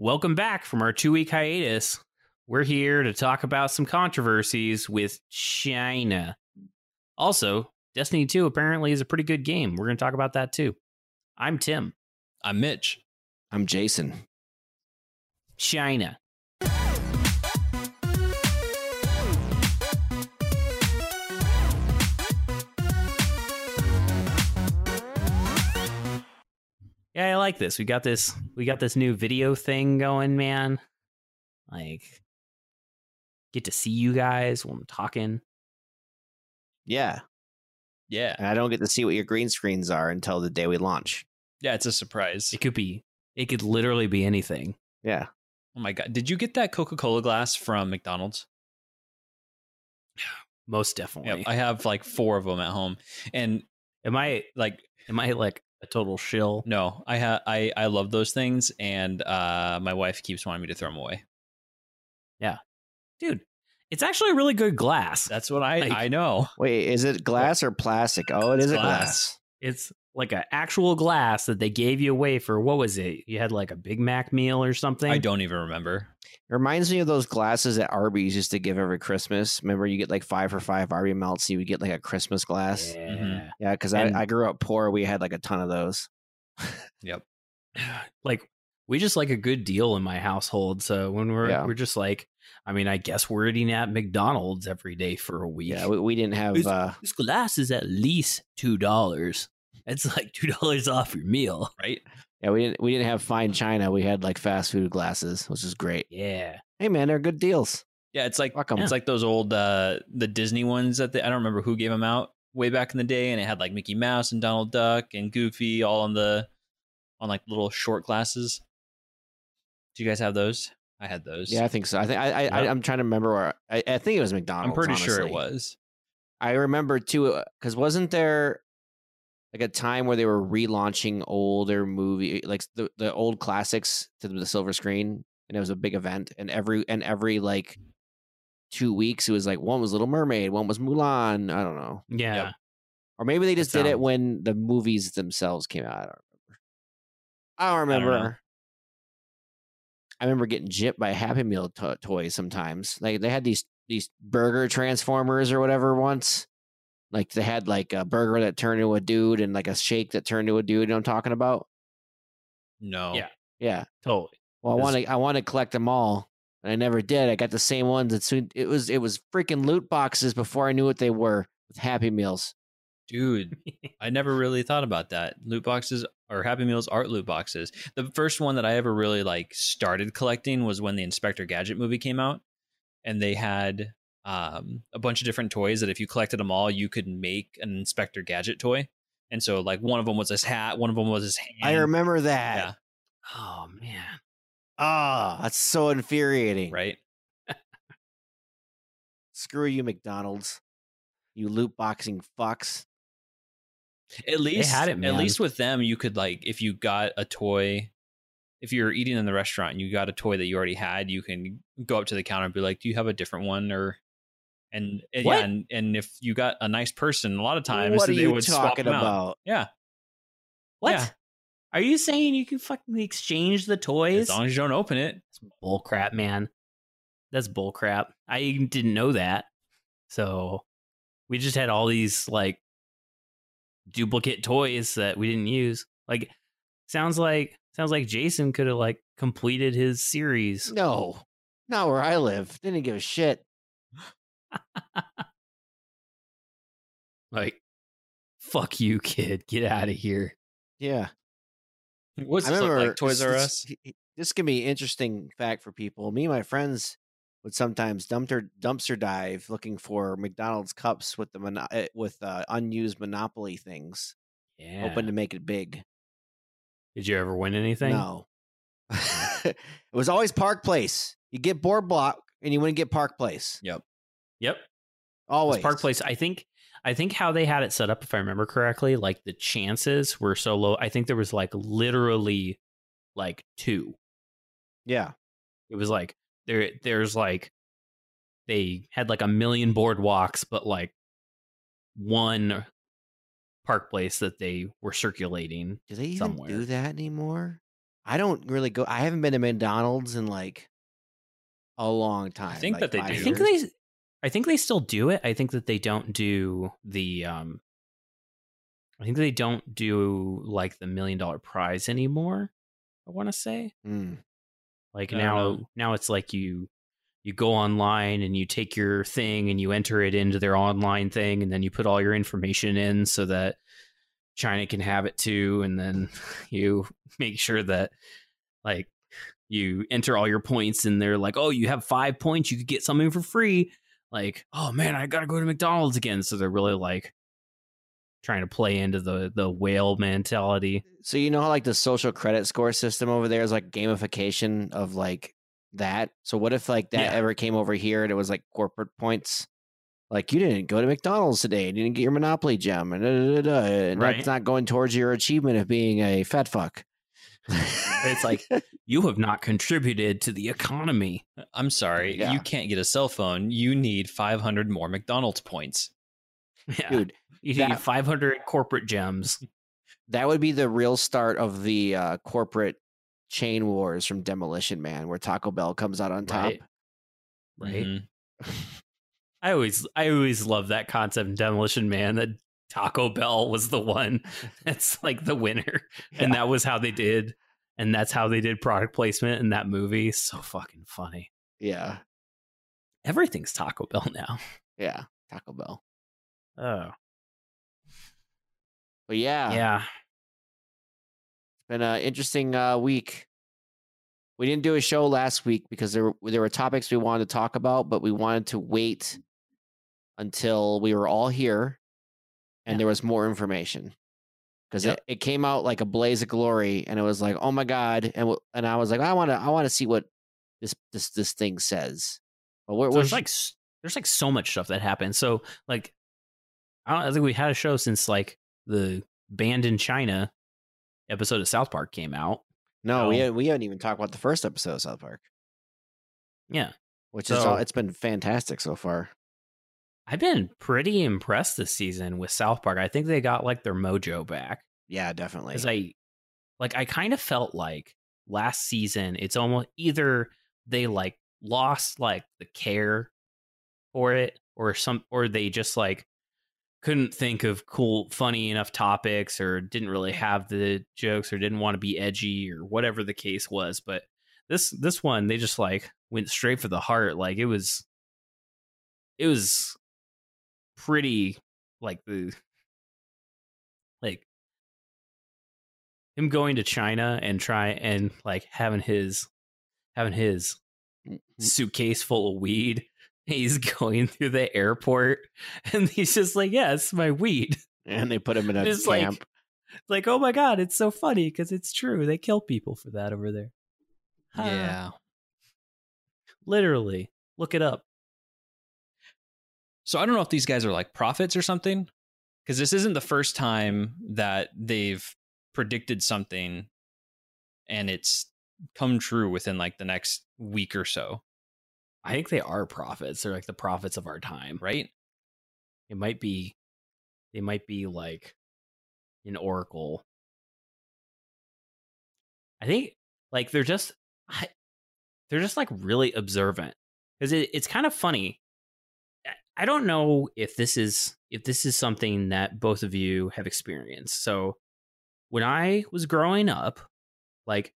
Welcome back from our two week hiatus. We're here to talk about some controversies with China. Also, Destiny 2 apparently is a pretty good game. We're going to talk about that too. I'm Tim. I'm Mitch. I'm Jason. China. Yeah, I like this. We got this we got this new video thing going, man. Like get to see you guys when I'm talking. Yeah. Yeah. And I don't get to see what your green screens are until the day we launch. Yeah, it's a surprise. It could be it could literally be anything. Yeah. Oh my god. Did you get that Coca-Cola glass from McDonald's? Most definitely. Yep. I have like four of them at home. And am I like am I like a total shill? no, I ha- I I love those things and uh my wife keeps wanting me to throw them away. Yeah, dude, it's actually a really good glass. That's what I Like- I know. Wait, is it glass or plastic? Oh, it is It's a glass. glass. It's like an actual glass that they gave you away for what was it? You had like a Big Mac meal or something? I don't even remember. It reminds me of those glasses that Arby's used to give every Christmas. Remember, you get like five for five Arby melts. You would get like a Christmas glass. Yeah. Mhm. Yeah, because I, I grew up poor. We had like a ton of those. Yep. Like we just like a good deal in my household. So when we're Yeah. we're just like, I mean, I guess we're eating at McDonald's every day for a week. Yeah, we, we didn't have. It's- Uh, this glass is at least two dollars. It's like two dollars off your meal. Right? yeah, we didn't. We didn't have fine china. We had like fast food glasses, which is great. Yeah. Hey, man, they're good deals. Yeah, it's like Fuck 'em. it's like those old uh the Disney ones that they, I don't remember who gave them out way back in the day and it had like Mickey Mouse and Donald Duck and Goofy all on the on like little short glasses. Do you guys have those? I had those. Yeah, I think so. I think I, I, I Yep. I'm trying to remember where I, I think it was McDonald's. I'm pretty sure it honestly. was. I remember too, because wasn't there like a time where they were relaunching older movie, like the the old classics to the silver screen, and it was a big event, and every and every like two weeks it was like one was Little Mermaid, one was Mulan. I don't know, Yeah. Yep. or maybe they just did it when the movies themselves came out. I don't remember. I don't don't remember. I remember getting gypped by Happy Meal to- toys sometimes. Like they had these these burger transformers or whatever once. Like they had like a burger that turned into a dude and like a shake that turned into a dude. You know what I'm talking about? No. Yeah. Yeah. Totally. Well, I want to I want to collect them all, and I never did. I got the same ones. It soon it was it was freaking loot boxes before I knew what they were with Happy Meals. Dude, I never really thought about that. Loot boxes or Happy Meals are loot boxes. The first one that I ever really like started collecting was when the Inspector Gadget movie came out, and they had um, a bunch of different toys that if you collected them all, you could make an Inspector Gadget toy. And so, like one of them was his hat, one of them was his hand. I remember that. Yeah, Oh man. Ah, that's so infuriating. right. Screw you, McDonald's. You loot boxing fucks. At least, had it, at least with them, you could like if you got a toy. If you're eating in the restaurant and you got a toy that you already had, you can go up to the counter and be like, "Do you have a different one?" Or and, eh, and What? yeah, and, and if you got a nice person, a lot of times what are they you would swap talking them out. Yeah, What? Yeah. Are you saying you can fucking exchange the toys? as long as you don't open it. That's bull crap, man. That's bull crap. I didn't know that. So we just had all these like duplicate toys that we didn't use. Like sounds like sounds like Jason could have like completed his series. No, not where I live. Didn't give a shit. Like fuck you, kid. Get out of here. Yeah, What's I this remember like? Toys R Us. This, this can be an interesting fact for people. Me and my friends would sometimes dumpster dumpster dive looking for McDonald's cups with the mono- eh, with uh, unused Monopoly things, Yeah. hoping to make it big. Did you ever win anything? No, it was always Park Place. You get boardwalk, and you wouldn't get Park Place. Yep. Yep. Always It's Park Place. I think I think how they had it set up, if I remember correctly, like the chances were so low. I think there was like literally like two. Yeah, It was like there there's like they had like a million boardwalks, but like one park place that they were circulating. do they even Somewhere. do that anymore? I don't really go. I haven't been to McDonald's in like a long time. I think like that they do. I think they I think they still do it. I think that they don't do the um I think they don't do like the million dollar prize anymore. I want to say. Mm. Like I now now it's like you you go online and you take your thing and you enter it into their online thing and then you put all your information in so that China can have it too and then you make sure that like you enter all your points and they're like, "Oh, you have 5 points, you could get something for free." Like, "Oh man, I got to go to McDonald's again." So they're really like trying to play into the the whale mentality. So you know how like the social credit score system over there is like gamification of like that. So what if like that Yeah. ever came over here and it was like corporate points? Like you didn't go to McDonald's today, you didn't get your Monopoly gem, and, da, da, da, and Right. that's not going towards your achievement of being a fat fuck. It's like you have not contributed to the economy. I'm sorry, Yeah. you can't get a cell phone. You need 500 more McDonald's points. Yeah. dude, You That- need 500 corporate gems. that would be the real start of the uh, corporate chain wars from Demolition Man, where Taco Bell comes out on top. Right. Right. Mhm. I always I always love that concept in Demolition Man that Taco Bell was the one that's like the winner. And that was how they did and that's how they did product placement in that movie. So fucking funny. Yeah, Everything's Taco Bell now. yeah, Taco Bell. Oh. But yeah, Yeah. It's been an interesting uh, week. We didn't do a show last week because there were, there were topics we wanted to talk about, but we wanted to wait until we were all here and Yeah. there was more information because Yep. it, it came out like a blaze of glory and it was like oh my god and and I was like I want to I want to see what this this this thing says. But we're, So there's like there's like so much stuff that happened. So like I don't I think we had a show since like the band in China episode of South Park came out. no we we haven't even talked about the first episode of South Park, Yeah. which is all, it's been fantastic so far. I've been pretty impressed this season with South Park. I think they got like their mojo back Yeah, definitely. because I, like, I kind of felt like last season it's almost either they like lost like the care for it, or some, or they just like couldn't think of cool, funny enough topics, or didn't really have the jokes, or didn't want to be edgy, or whatever the case was. But this this one, they just like went straight for the heart. Like it was, it was pretty like the like him going to China and try and like having his having his Mm, suitcase full of weed. He's going through the airport and he's just like, Yeah, it's my weed. and they put him in a It's like- camp. Like, oh my god, it's so funny because it's true. They kill people for that over there. Yeah. Literally. Look it up. So I don't know if these guys are like prophets or something, because this isn't the first time that they've predicted something and it's come true within like the next week or so, I think they are prophets. They're like the prophets of our time. right? It might be they might be like an oracle. I think like they're just I, they're just like really observant because it, it's kind of funny. I- don't know if this is if this is something that both of you have experienced. So when I was growing up, like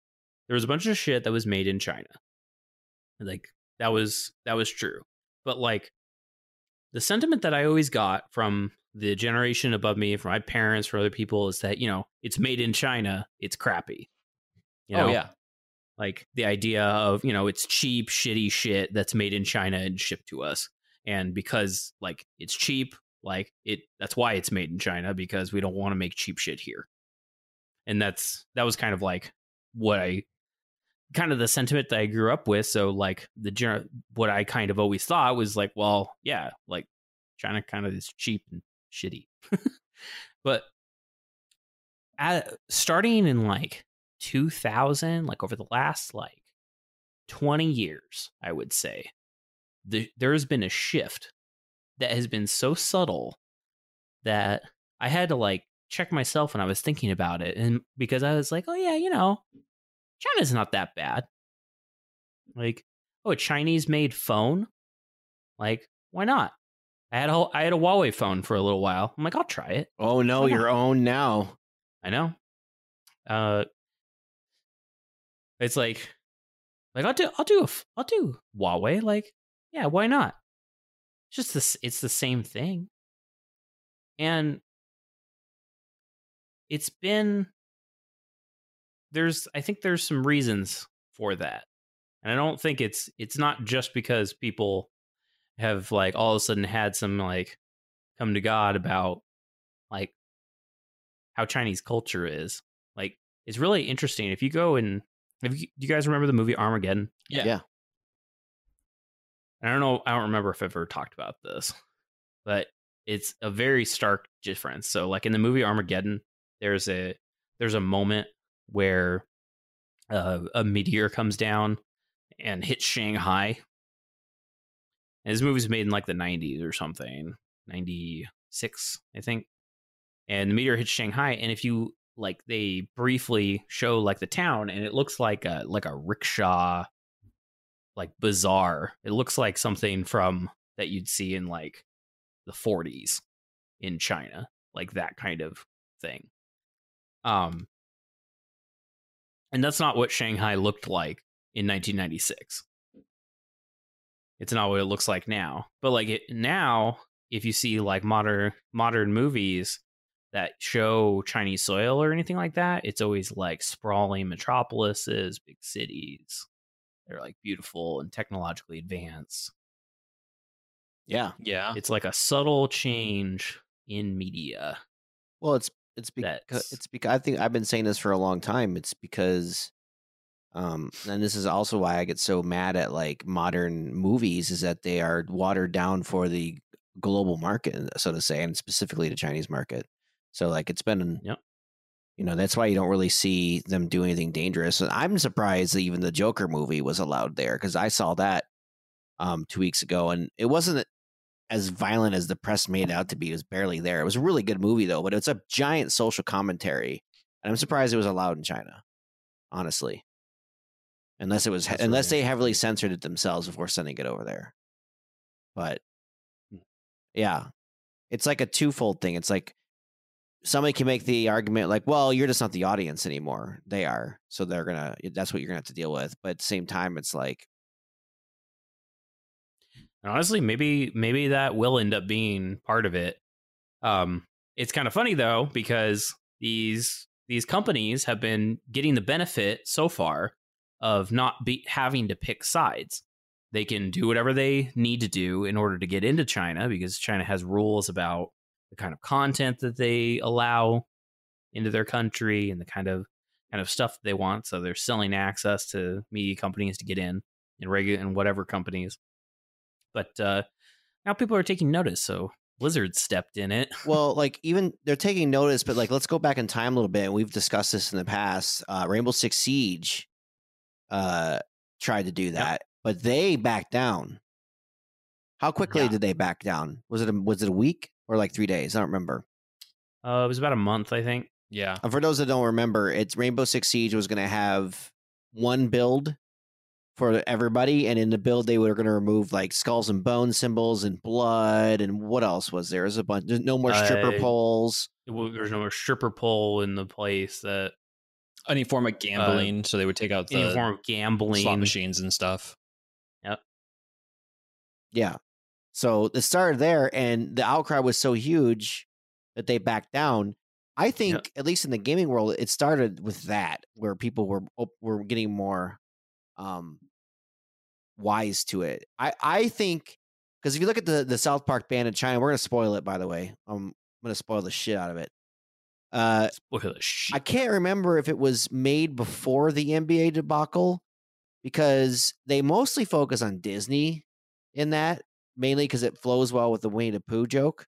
there was a bunch of shit that was made in China. Like that was that was true. But like the sentiment that I always got from the generation above me, from my parents, from other people, is that you know it's made in China, it's crappy. You oh, know, oh yeah. like the idea of you know it's cheap, shitty shit that's made in China and shipped to us, and because like it's cheap, like it that's why it's made in China because we don't want to make cheap shit here, and that's that was kind of like what I kind of the sentiment that I grew up with. So like the general, what I kind of always thought was like, well, yeah, like China kind of is cheap and shitty. but at, starting in like 2000, like over the last like 20 years, I would say, the, there has been a shift that has been so subtle that I had to like check myself when I was thinking about it. And because I was like, oh, yeah, you know, China's not that bad. Like, oh, a Chinese made phone? Like, why not? I had a whole, I had a Huawei phone for a little while. I'm like, I'll try it. Oh no, Why not? your own now. I know. Uh, it's like, like I'll do, I'll do, a, I'll do Huawei. Like, yeah, why not? It's just this, it's the same thing, and it's been. There's, I think there's some reasons for that, and I don't think it's, it's not just because people have like all of a sudden had some like come to God about like how Chinese culture is. Like it's really interesting. If you go and if you, do you guys remember the movie Armageddon? Yeah. Yeah. I don't know. I don't remember if I've ever talked about this, but it's a very stark difference. So, like in the movie Armageddon, there's a there's a moment where uh, a meteor comes down and hits Shanghai. And this movie's made in like the 90s or something, 96, I think. And the meteor hits Shanghai, and if you like, they briefly show like the town, and it looks like a like a rickshaw, like bizarre. It looks like something from that you'd see in like the 40s in China, like that kind of thing. Um, and that's not what Shanghai looked like in 1996. It's not what it looks like now. But like it now, if you see like modern modern movies that show Chinese soil or anything like that, it's always like sprawling metropolises, big cities. They're like beautiful and technologically advanced. Yeah. Yeah. It's like a subtle change in media. Well, it's it's because it's because I think I've been saying this for a long time. It's because, um, and this is also why I get so mad at like modern movies is that they are watered down for the global market, so to say, and specifically the Chinese market. So like it's been, Yep. You know, that's why you don't really see them do anything dangerous. And I'm surprised that even the Joker movie was allowed there because I saw that um two weeks ago and it wasn't as violent as the press made out to be. It was barely there. It was a really good movie though, but it's a giant social commentary, and I'm surprised it was allowed in China. Honestly, unless it was That's unless really they heavily censored it themselves before sending it over there. But yeah, it's like a twofold thing. It's like somebody can make the argument like, well, you're just not the audience anymore. They are, so they're gonna. That's what you're gonna have to deal with. But at the same time, it's like And honestly, maybe maybe that will end up being part of it. Um, it's kind of funny though because these these companies have been getting the benefit so far of not be having to pick sides. They can do whatever they need to do in order to get into China because China has rules about the kind of content that they allow into their country and the kind of kind of stuff that they want. So they're selling access to media companies to get in and regular and whatever companies but uh, now people are taking notice. So Blizzard stepped in it. well, like even they're taking notice, but like let's go back in time a little bit. And we've discussed this in the past. Uh, Rainbow Six Siege uh, tried to do that, but they backed down. How quickly Yeah. did they back down? Was it a, was it a week or like three days? I don't remember. Uh, it was about a month, I think. Yeah. And for those that don't remember, it's Rainbow Six Siege was going to have one build for everybody, and in the build they were going to remove like skulls and bone symbols and blood and what else was there? There's a bunch. There's no more stripper Uh, poles. It wa- There was no more stripper pole in the place. That Any form of gambling, so they would take out the any form of gambling. slot machines and stuff. Yep. Yeah. So it started there, and the outcry was so huge that they backed down. I think, at least in the gaming world, it started with that, where people were were getting more um, wise to it. I I think because if you look at the the South Park ban in China, we're gonna spoil it. By the way, I'm gonna spoil the shit out of it. Uh, Spoil the shit. I can't remember if it was made before the NBA debacle because they mostly focus on Disney in that, mainly because it flows well with the Winnie the Pooh joke.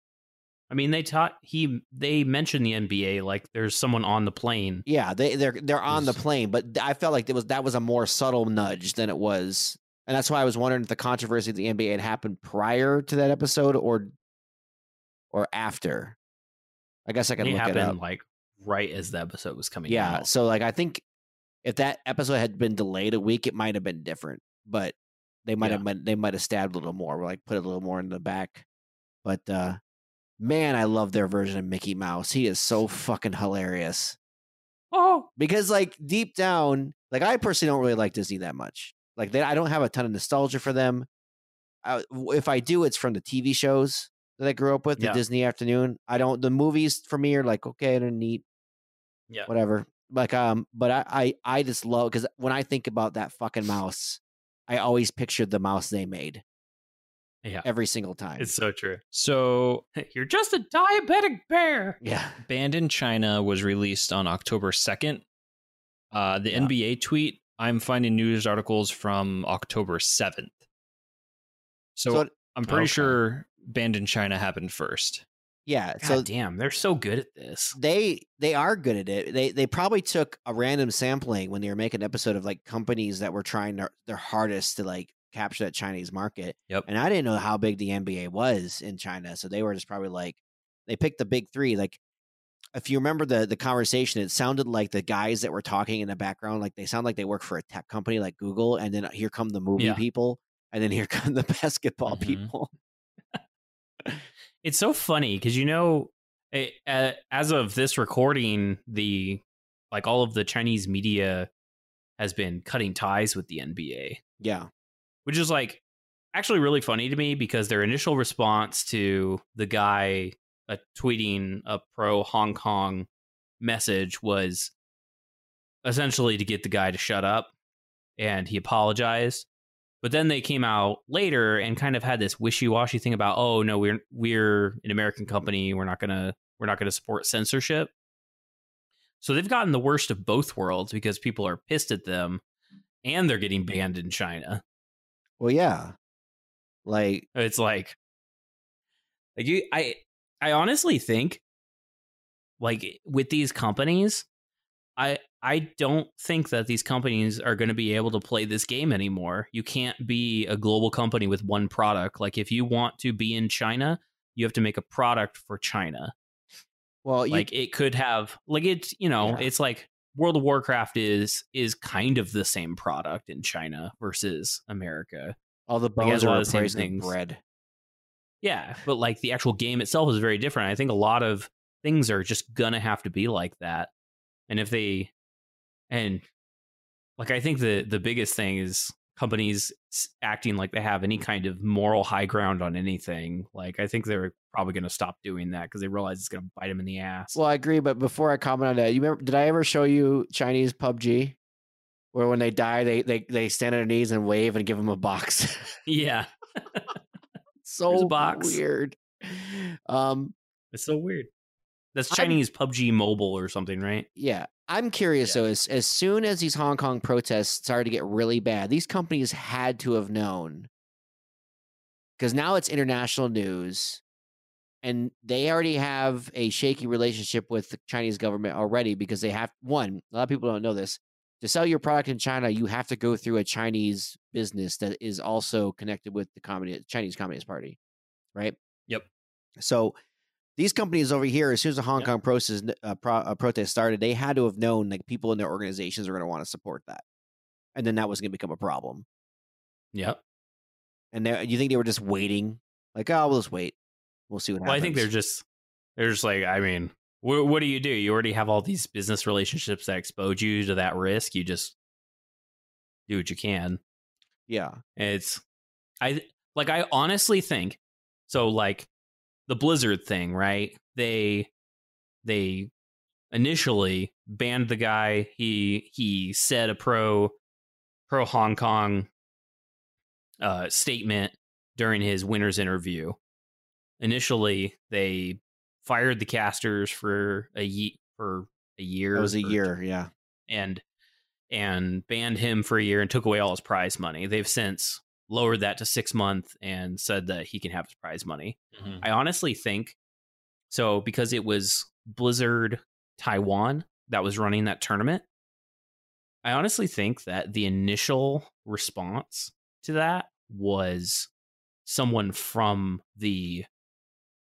I mean, they taught he. They mentioned the NBA like there's someone on the plane. Yeah, they they're they're on the plane, but I felt like it was that was a more subtle nudge than it was, and that's why I was wondering if the controversy of the NBA had happened prior to that episode or or after. I guess I can It look it happened up. like right as the episode was coming Yeah, out. so like I think if that episode had been delayed a week, it might have been different. But they might Yeah. have they might have stabbed a little more, like put a little more in the back. But uh man, I love their version of Mickey Mouse. He is so fucking hilarious. Oh, Because like deep down, like I personally don't really like Disney that much. Like they, I don't have a ton of nostalgia for them. I, if I do, it's from the TV shows that I grew up with, the Yeah. Disney Afternoon. I don't. The movies for me are like okay, they're neat, yeah. whatever. Like um, but I I, I just love because when I think about that fucking mouse, I always pictured the mouse they made Yeah. every single time. It's so true. So, You're just a diabetic bear. yeah, Banned in China was released on October 2nd. Uh, the Yeah. NBA tweet, I'm finding news articles from October 7th. So, So- I'm pretty Okay. sure Banned in China happened first. Yeah. God so damn, they're so good at this. they they are good at it. They they probably took a random sampling when they were making an episode of like companies that were trying their, their hardest to like capture that Chinese market. Yep. And I didn't know how big the NBA was in China, so they were just probably like they picked the big three. Like if you remember the the conversation, it sounded like the guys that were talking in the background, like they sound like they work for a tech company like Google, and then here come the movie Yeah. people, and then here come the basketball Mhm. people. It's so funny because you know, it, uh, as of this recording, the like all of the Chinese media has been cutting ties with the NBA, Yeah. which is like actually really funny to me because their initial response to the guy uh, tweeting a pro Hong Kong message was essentially to get the guy to shut up, and he apologized. But then they came out later and kind of had this wishy-washy thing about, oh no, we're we're an American company, we're not gonna we're not gonna support censorship. So they've gotten the worst of both worlds because people are pissed at them, and they're getting banned in China. Well, yeah. Like It's like, like you, I, I honestly think, like with these companies, I, I don't think that these companies are going to be able to play this game anymore. You can't be a global company with one product. Like if you want to be in China, you have to make a product for China. well, you, Like it could have, like it's, you know, Yeah. it's like World of Warcraft is is kind of the same product in China versus America. all the bones are the same replaced with things. bread. Yeah, but like the actual game itself is very different. I think a lot of things are just gonna have to be like that. And if they and like I think the the biggest thing is companies acting like they have any kind of moral high ground on anything. Like I think they're probably going to stop doing that because they realize it's going to bite them in the ass. Well, I agree, but before I comment on that, you remember? Did I ever show you Chinese PUBG, where when they die, they they they stand on their knees and wave and give them a box? yeah, so box. weird. Um, it's so weird. That's I'm- Chinese PUBG Mobile or something, right? yeah, I'm curious. Yeah. though, as as soon as these Hong Kong protests started to get really bad, these companies had to have known because now it's international news. And they already have a shaky relationship with the Chinese government already because they have one. A lot of people don't know this. To sell your product in China, you have to go through a Chinese business that is also connected with the Communist Chinese Communist Party, right? Yep. So these companies over here, as soon as the Hong Yeah. Kong process, uh, pro, uh, protest started, they had to have known like people in their organizations are going to want to support that, and then that was going to become a problem. Yep. And they, you think they were just waiting, like, oh, we'll just wait, we'll see what happens. Well, I think they're just they're just like I mean, what, what do you do? You already have all these business relationships that expose you to that risk. You just do what you can. yeah, It's I like I honestly think so like the Blizzard thing, right? They they initially banned the guy. He he said a pro pro Hong Kong uh statement during his winner's interview. Initially, they fired the casters for a ye- for a year. it was a year. Yeah, and and banned him for a year and took away all his prize money. They've since lowered that to six months and said that he can have his prize money. Mm-hmm. I honestly think so because it was Blizzard Taiwan that was running that tournament. I honestly think that the initial response to that was someone from the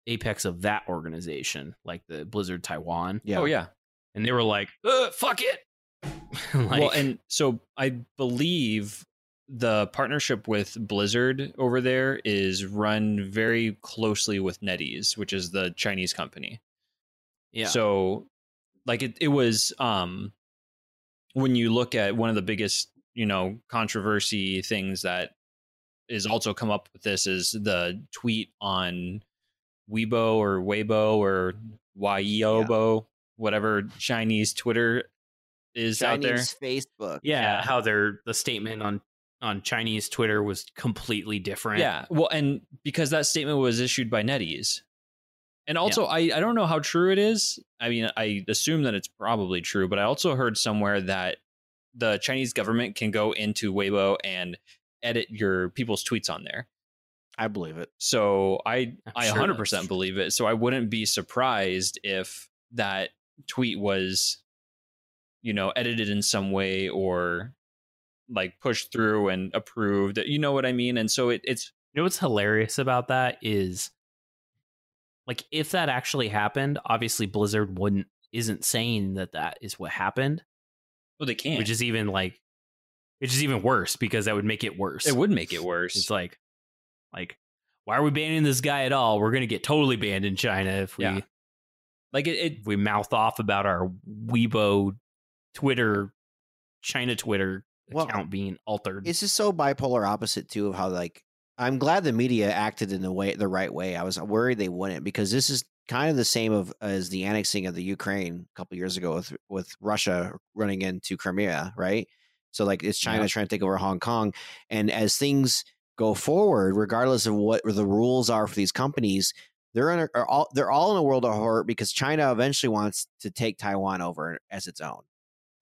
apex of that organization, like the Blizzard Taiwan yeah. Oh yeah. and they were like, "Fuck it, like, well, and so I believe the partnership with Blizzard over there is run very closely with NetEase, which is the Chinese company. yeah, So like it, it was um when you look at one of the biggest, you know, controversy things that is also come up with this is the tweet on Weibo or Weibo or Weibo, whatever Chinese Twitter is out there. Chinese Facebook. yeah, yeah. how their the statement on on Chinese Twitter was completely different. Yeah. Well, and because that statement was issued by NetEase. And also, I, I don't know how true it is. I mean, I assume that it's probably true, but I also heard somewhere that the Chinese government can go into Weibo and edit your people's tweets on there. I believe it. So I I'm I sure 100% believe it. So I wouldn't be surprised if that tweet was you know edited in some way or like pushed through and approved. You know what I mean? And so it, it's You know what's hilarious about that is like if that actually happened, obviously Blizzard wouldn't isn't saying that that is what happened, well they can't. which is even like which is even worse because that would make it worse. it would make it worse. It's like like why are we banning this guy at all? We're going to get totally banned in China if we Yeah. like it, it if we mouth off about our Weibo Twitter China Twitter Well, account being altered. It's just so bipolar opposite too of how like I'm glad the media acted in the way the right way. I was worried they wouldn't because this is kind of the same of as the annexing of the Ukraine a couple years ago with with Russia running into Crimea, right? So like it's China Yeah. trying to take over Hong Kong, and as things go forward, regardless of what the rules are for these companies, they're in a, are all they're all in a world of hurt because China eventually wants to take Taiwan over as its own,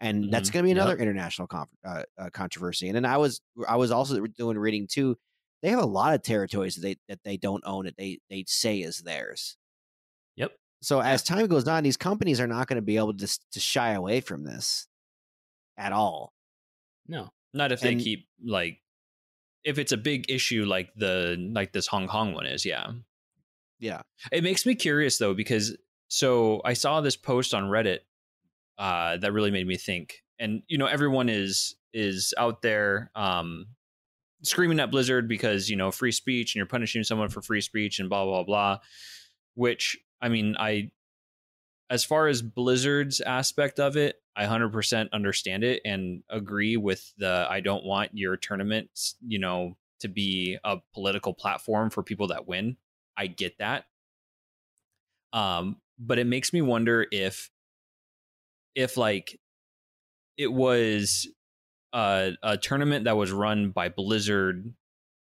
and that's Mhm. going to be Yep. another international con- uh, uh, controversy. And then I was I was also doing reading too. They have a lot of territories that they that they don't own that they they say is theirs. Yep. So as time goes on, these companies are not going to be able to to shy away from this at all. no. not if they keep like if it's a big issue like the like this Hong Kong one is, yeah. Yeah. It makes me curious though because so I saw this post on Reddit uh that really made me think. And you know everyone is is out there um screaming at Blizzard because, you know, free speech and you're punishing someone for free speech and blah blah blah, which I mean, I as far as Blizzard's aspect of it, I 100% understand it and agree with the I don't want your tournaments, you know, to be a political platform for people that win. I get that. Um, but it makes me wonder if if like it was a, a tournament that was run by Blizzard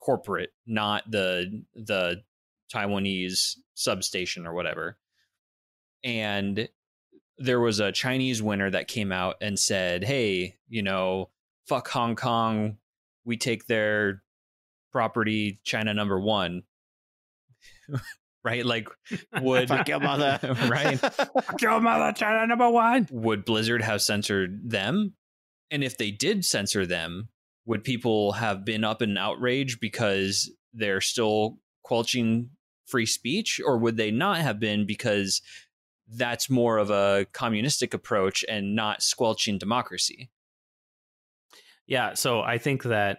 corporate, not the the Taiwanese substation or whatever. And there was a Chinese winner that came out and said, "Hey, you know, fuck Hong Kong. We take their property, China number 1." right? Like would Fuck your mother. right? Your mother, China number one. would Blizzard have censored them? And if they did censor them, would people have been up in outrage because they're still quelching free speech? Or would they not have been because that's more of a communistic approach and not squelching democracy? Yeah, so I think that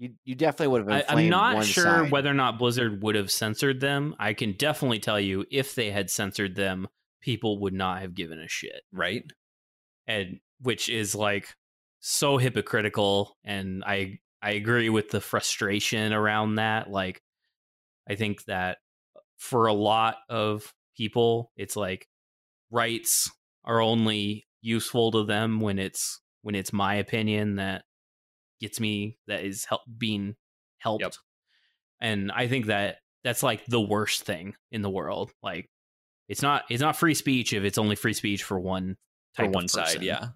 You you definitely would have I, I'm not sure side. whether or not Blizzard would have censored them. I can definitely tell you if they had censored them, people would not have given a shit. Right? And which is like so hypocritical and I I agree with the frustration around that. Like I think that for a lot of people it's like rights are only useful to them when it's when it's my opinion that gets me that is help being helped Yep. and i think that that's like the worst thing in the world like it's not it's not free speech if it's only free speech for one For type of one side, yeah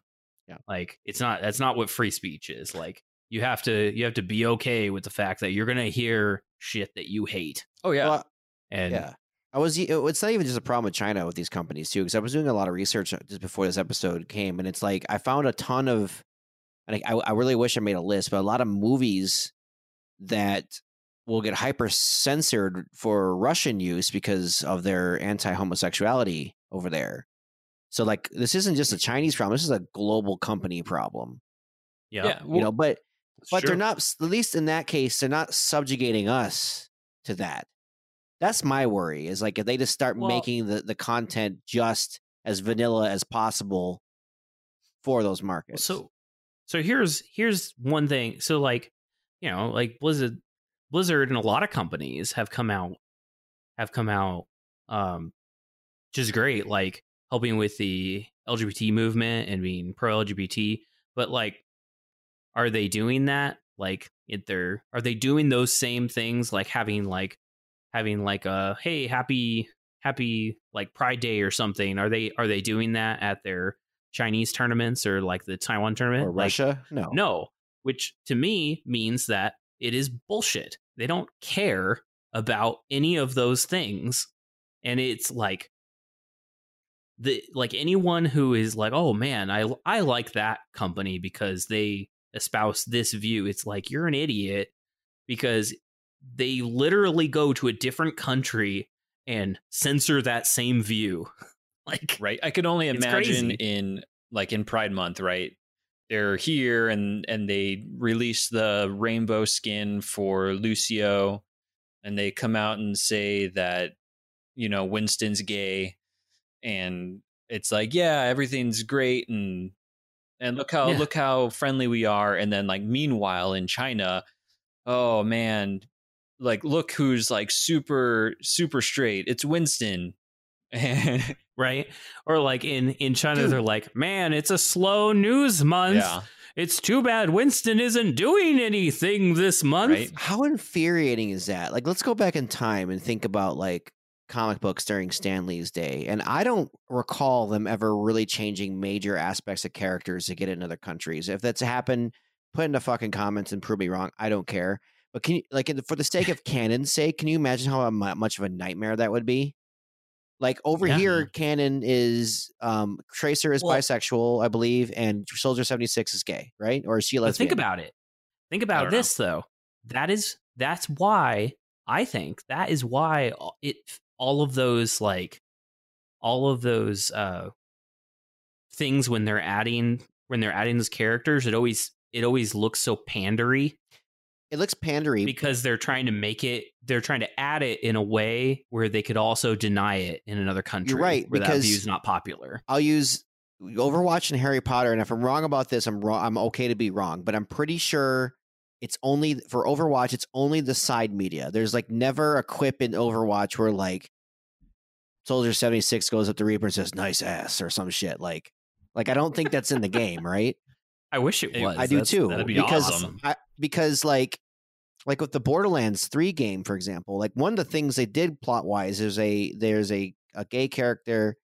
yeah. like it's not that's not what free speech is like you have to you have to be okay with the fact that you're gonna hear shit that you hate Oh yeah. Well, and yeah. I was. It's not even just a problem with China with these companies too, because I was doing a lot of research uh, just before this episode came, and it's like I found a ton of, and I, I really wish I made a list, but a lot of movies that will get hyper censored for Russian use because of their anti homosexuality over there. So like this isn't just a Chinese problem. This is a global company problem. Yeah. Yeah, you know, but it's but they're not at least in that case they're not subjugating us to that. That's my worry. Is like if they just start Well- making the the content just as vanilla as possible for those markets. So, so here's here's one thing. So like, you know, like Blizzard, Blizzard, and a lot of companies have come out, have come out, um, just great, like helping with the LGBT movement and being pro LGBT. But like, are they doing that? Like, it their are they doing those same things? Like having like having like a hey happy happy like Pride Day or something? Are they are they doing that at their Chinese tournaments or like the Taiwan tournament? or Like, Russia? No. no, which to me means that it is bullshit. They don't care about any of those things. And it's like the like anyone who is like, "Oh man, I I like that company because they espouse this view." It's like you're an idiot because they literally go to a different country and censor that same view. like right i could only imagine crazy. in like in pride month right they're here and and they release the rainbow skin for lucio and they come out and say that you know winston's gay and it's like yeah everything's great and and look how Yeah. look how friendly we are and then like meanwhile in china oh man like look who's like super super straight it's winston and right? Or like in in China, Dude. they're like, "Man, it's a slow news month. yeah It's too bad Winston isn't doing anything this month." Right. How infuriating is that? Like, let's go back in time and think about like comic books during Stan Lee's day. And I don't recall them ever really changing major aspects of characters to get in other countries. If that's happened, put in the fucking comments and prove me wrong. I don't care. But can you, like, for the sake of canon's sake, can you imagine how much of a nightmare that would be? Like over Yeah. here, canon is um Tracer is Well- bisexual, I believe, and Soldier seventy six is gay, right? Or is she lesbian? think about it. Think about don't know. this though. That is that's why I think that is why it all of those like all of those uh things when they're adding when they're adding those characters it always it always looks so pandery it looks pandery because they're trying to make it they're trying to add it in a way where they could also deny it in another country right, where that because- view is not popular I'll use Overwatch and Harry Potter, and if I'm wrong about this, I'm wrong. I'm okay to be wrong, but I'm pretty sure it's only for Overwatch. It's only the side media. There's like never a quip in Overwatch where like Soldier seventy six goes up to Reaper and says "nice ass" or some shit. Like, like I don't think that's in the game, right? i wish it was I do That's- too. that'd be because awesome I, because like like with the Borderlands three game, for example, like one of the things they did plot wise is a there's a a gay character,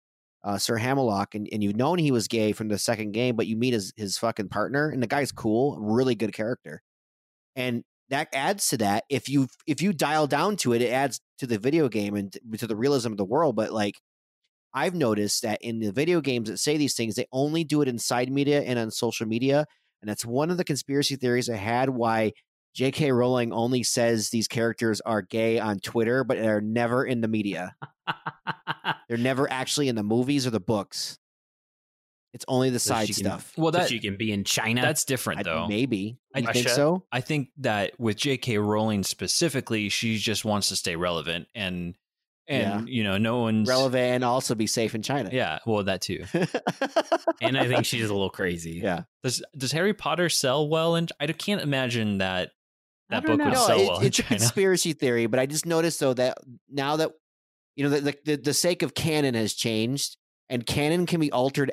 uh, Sir Hammerlock, and, and you've known he was gay from the second game, but you meet his his fucking partner, and the guy's cool, really good character, and that adds to that. If you if you dial down to it, it adds to the video game and to the realism of the world. But like I've noticed that in the video games that say these things, they only do it in side media and on social media. And that's one of the conspiracy theories I had why J.K. Rowling only says these characters are gay on Twitter, but they're never in the media. They're never actually in the movies or the books. It's only the So side she can- stuff. well so that she can be in china that's different I- though maybe. I- think so? I think that with J.K. Rowling specifically, she just wants to stay relevant, and and you know, no one's Relevant and also be safe in China. Yeah, well, that too. and i think she's a little crazy yeah. Does Does Harry Potter sell well? And I can't imagine that I that book would know. No, sell it- well in it's a conspiracy theory, but I just noticed though that now that you know the, the the sake of canon has changed, and canon can be altered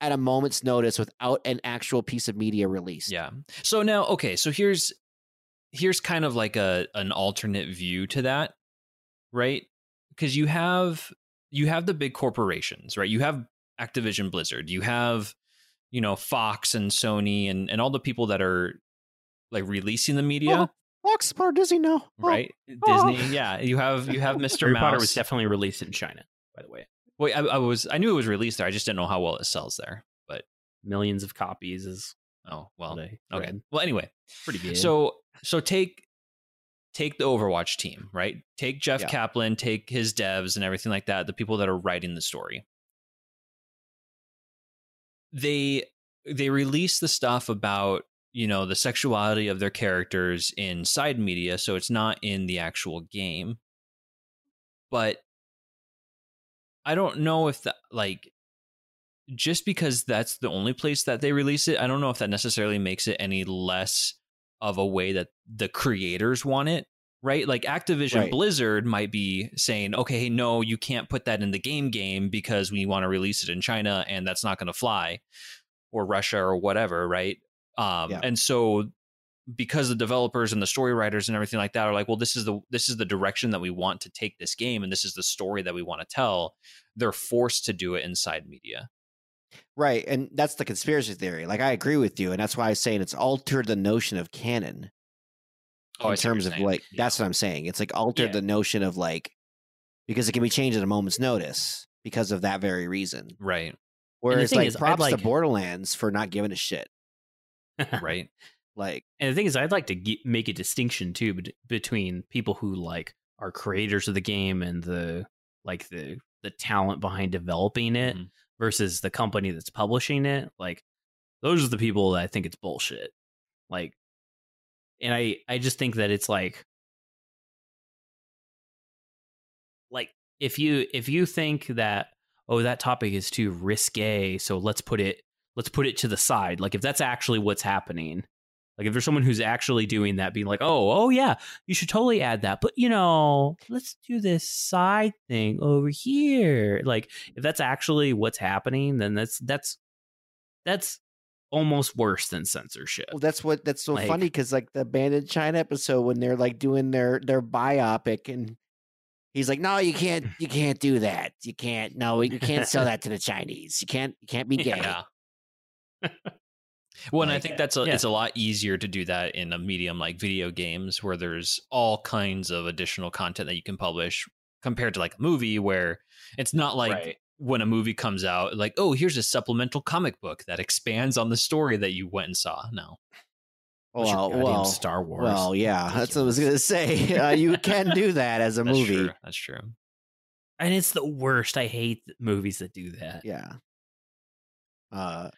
at a moment's notice without an actual piece of media released. Yeah. So now, okay, so here's here's kind of like a an alternate view to that, right? Because you have you have the big corporations, right? You have Activision Blizzard, you have you know Fox and Sony and and all the people that are like releasing the media, Fox part Disney now, Oh, right? oh. Disney, yeah. You have you have Mr. Harry Mouse. Potter was definitely released in China, by the way. Wait, I, I was I knew it was released there. I just didn't know how well it sells there. But Millions of copies is oh well, okay. read. Well, anyway, pretty good. So so take take the Overwatch team, right? Take Jeff Yeah. Kaplan, take his devs and everything like that, the people that are writing the story. they they release the stuff about you know the sexuality of their characters in side media so it's not in the actual game. But i don't know if that like just because that's the only place that they release it i don't know if that necessarily makes it any less of a way that the creators want it right? Like activision Right. blizzard might be saying okay no you can't put that in the game game because we want to release it in china and that's not going to fly or russia or whatever right um Yeah. and so because the developers and the story writers and everything like that are like well this is the this is the direction that we want to take this game and this is the story that we want to tell they're forced to do it inside media Right. And that's the conspiracy theory. Like I agree with you. And that's why I'm saying it's altered the notion of canon Oh, in terms of like Yeah. that's what I'm saying. It's like altered Yeah. the notion of like because it can be changed at a moment's notice because of that very reason. right Whereas thing like is, props like- to Borderlands for not giving a shit. right Like And the thing is, I'd like to ge- make a distinction too bet- between people who like are creators of the game and the like the the talent behind developing it Mhm. versus the company that's publishing it. Like those are the people that I think it's bullshit. Like, and I I just think that it's like like if you if you think that oh that topic is too risque, so let's put it let's put it to the side. Like if that's actually what's happening. Like if there's someone who's actually doing that, being like, "Oh, oh yeah, you should totally add that," but you know, let's do this side thing over here. Like if that's actually what's happening, then that's that's that's almost worse than censorship. well, that's what that's so Like- funny because like the Band in China episode when they're like doing their their biopic and he's like, no, you can't you can't do that. You can't no, you can't sell that to the Chinese. You can't you can't be gay. yeah well and i Like, think that's a, yeah. it's a lot easier to do that in a medium like video games where there's all kinds of additional content that you can publish compared to like a movie where it's not like Right. when a movie comes out like oh here's a supplemental comic book that expands on the story that you went and saw no What's Well, well, Star Wars. Well, yeah, that's what I was gonna say. Uh, you can do that as a that's movie. true that's true and it's the worst. I hate movies that do that. Yeah. Uh,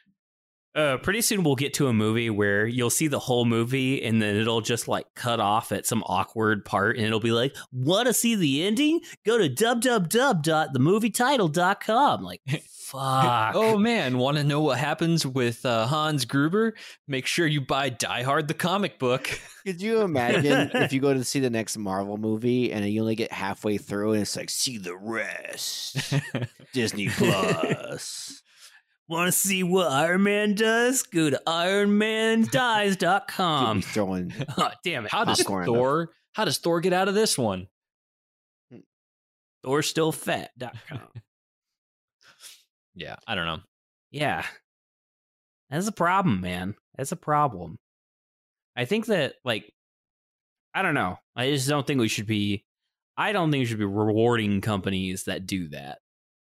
Uh, pretty soon we'll get to a movie where you'll see the whole movie and then it'll just like cut off at some awkward part and it'll be like, want to see the ending? Go to www.themovietitle.com. Like, fuck. oh man want to know what happens with uh, hans gruber make sure you buy die hard the comic book could you imagine if you go to see the next Marvel movie and you only get halfway through and it's like, see the rest, Disney Plus. Want to see what Iron Man does? Go to ironmandies.com. throwing. oh, damn it. How does Popcorn. Thor? How does Thor get out of this one? Hmm. Or stillfat.com. Yeah, I don't know. Yeah. That's a problem, man. That's a problem. I think that, like, I don't know. I just don't think we should be, I don't think we should be rewarding companies that do that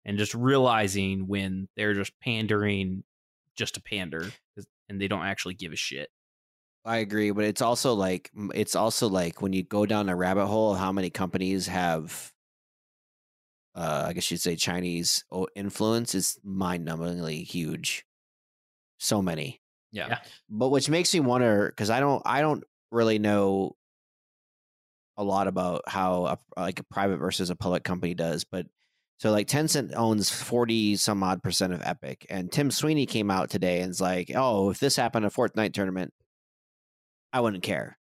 and just realizing when they're just pandering just to pander and they don't actually give a shit. I agree, but it's also like it's also like when you go down a rabbit hole, of how many companies have, uh, I guess you'd say Chinese influence is mind-numbingly huge. So many. Yeah. Yeah. but which makes me wonder because I don't I don't really know a lot about how a, like a private versus a public company does, but so like Tencent owns forty some odd percent of Epic, and Tim Sweeney came out today and is like, "Oh, if this happened at a Fortnite tournament, I wouldn't care."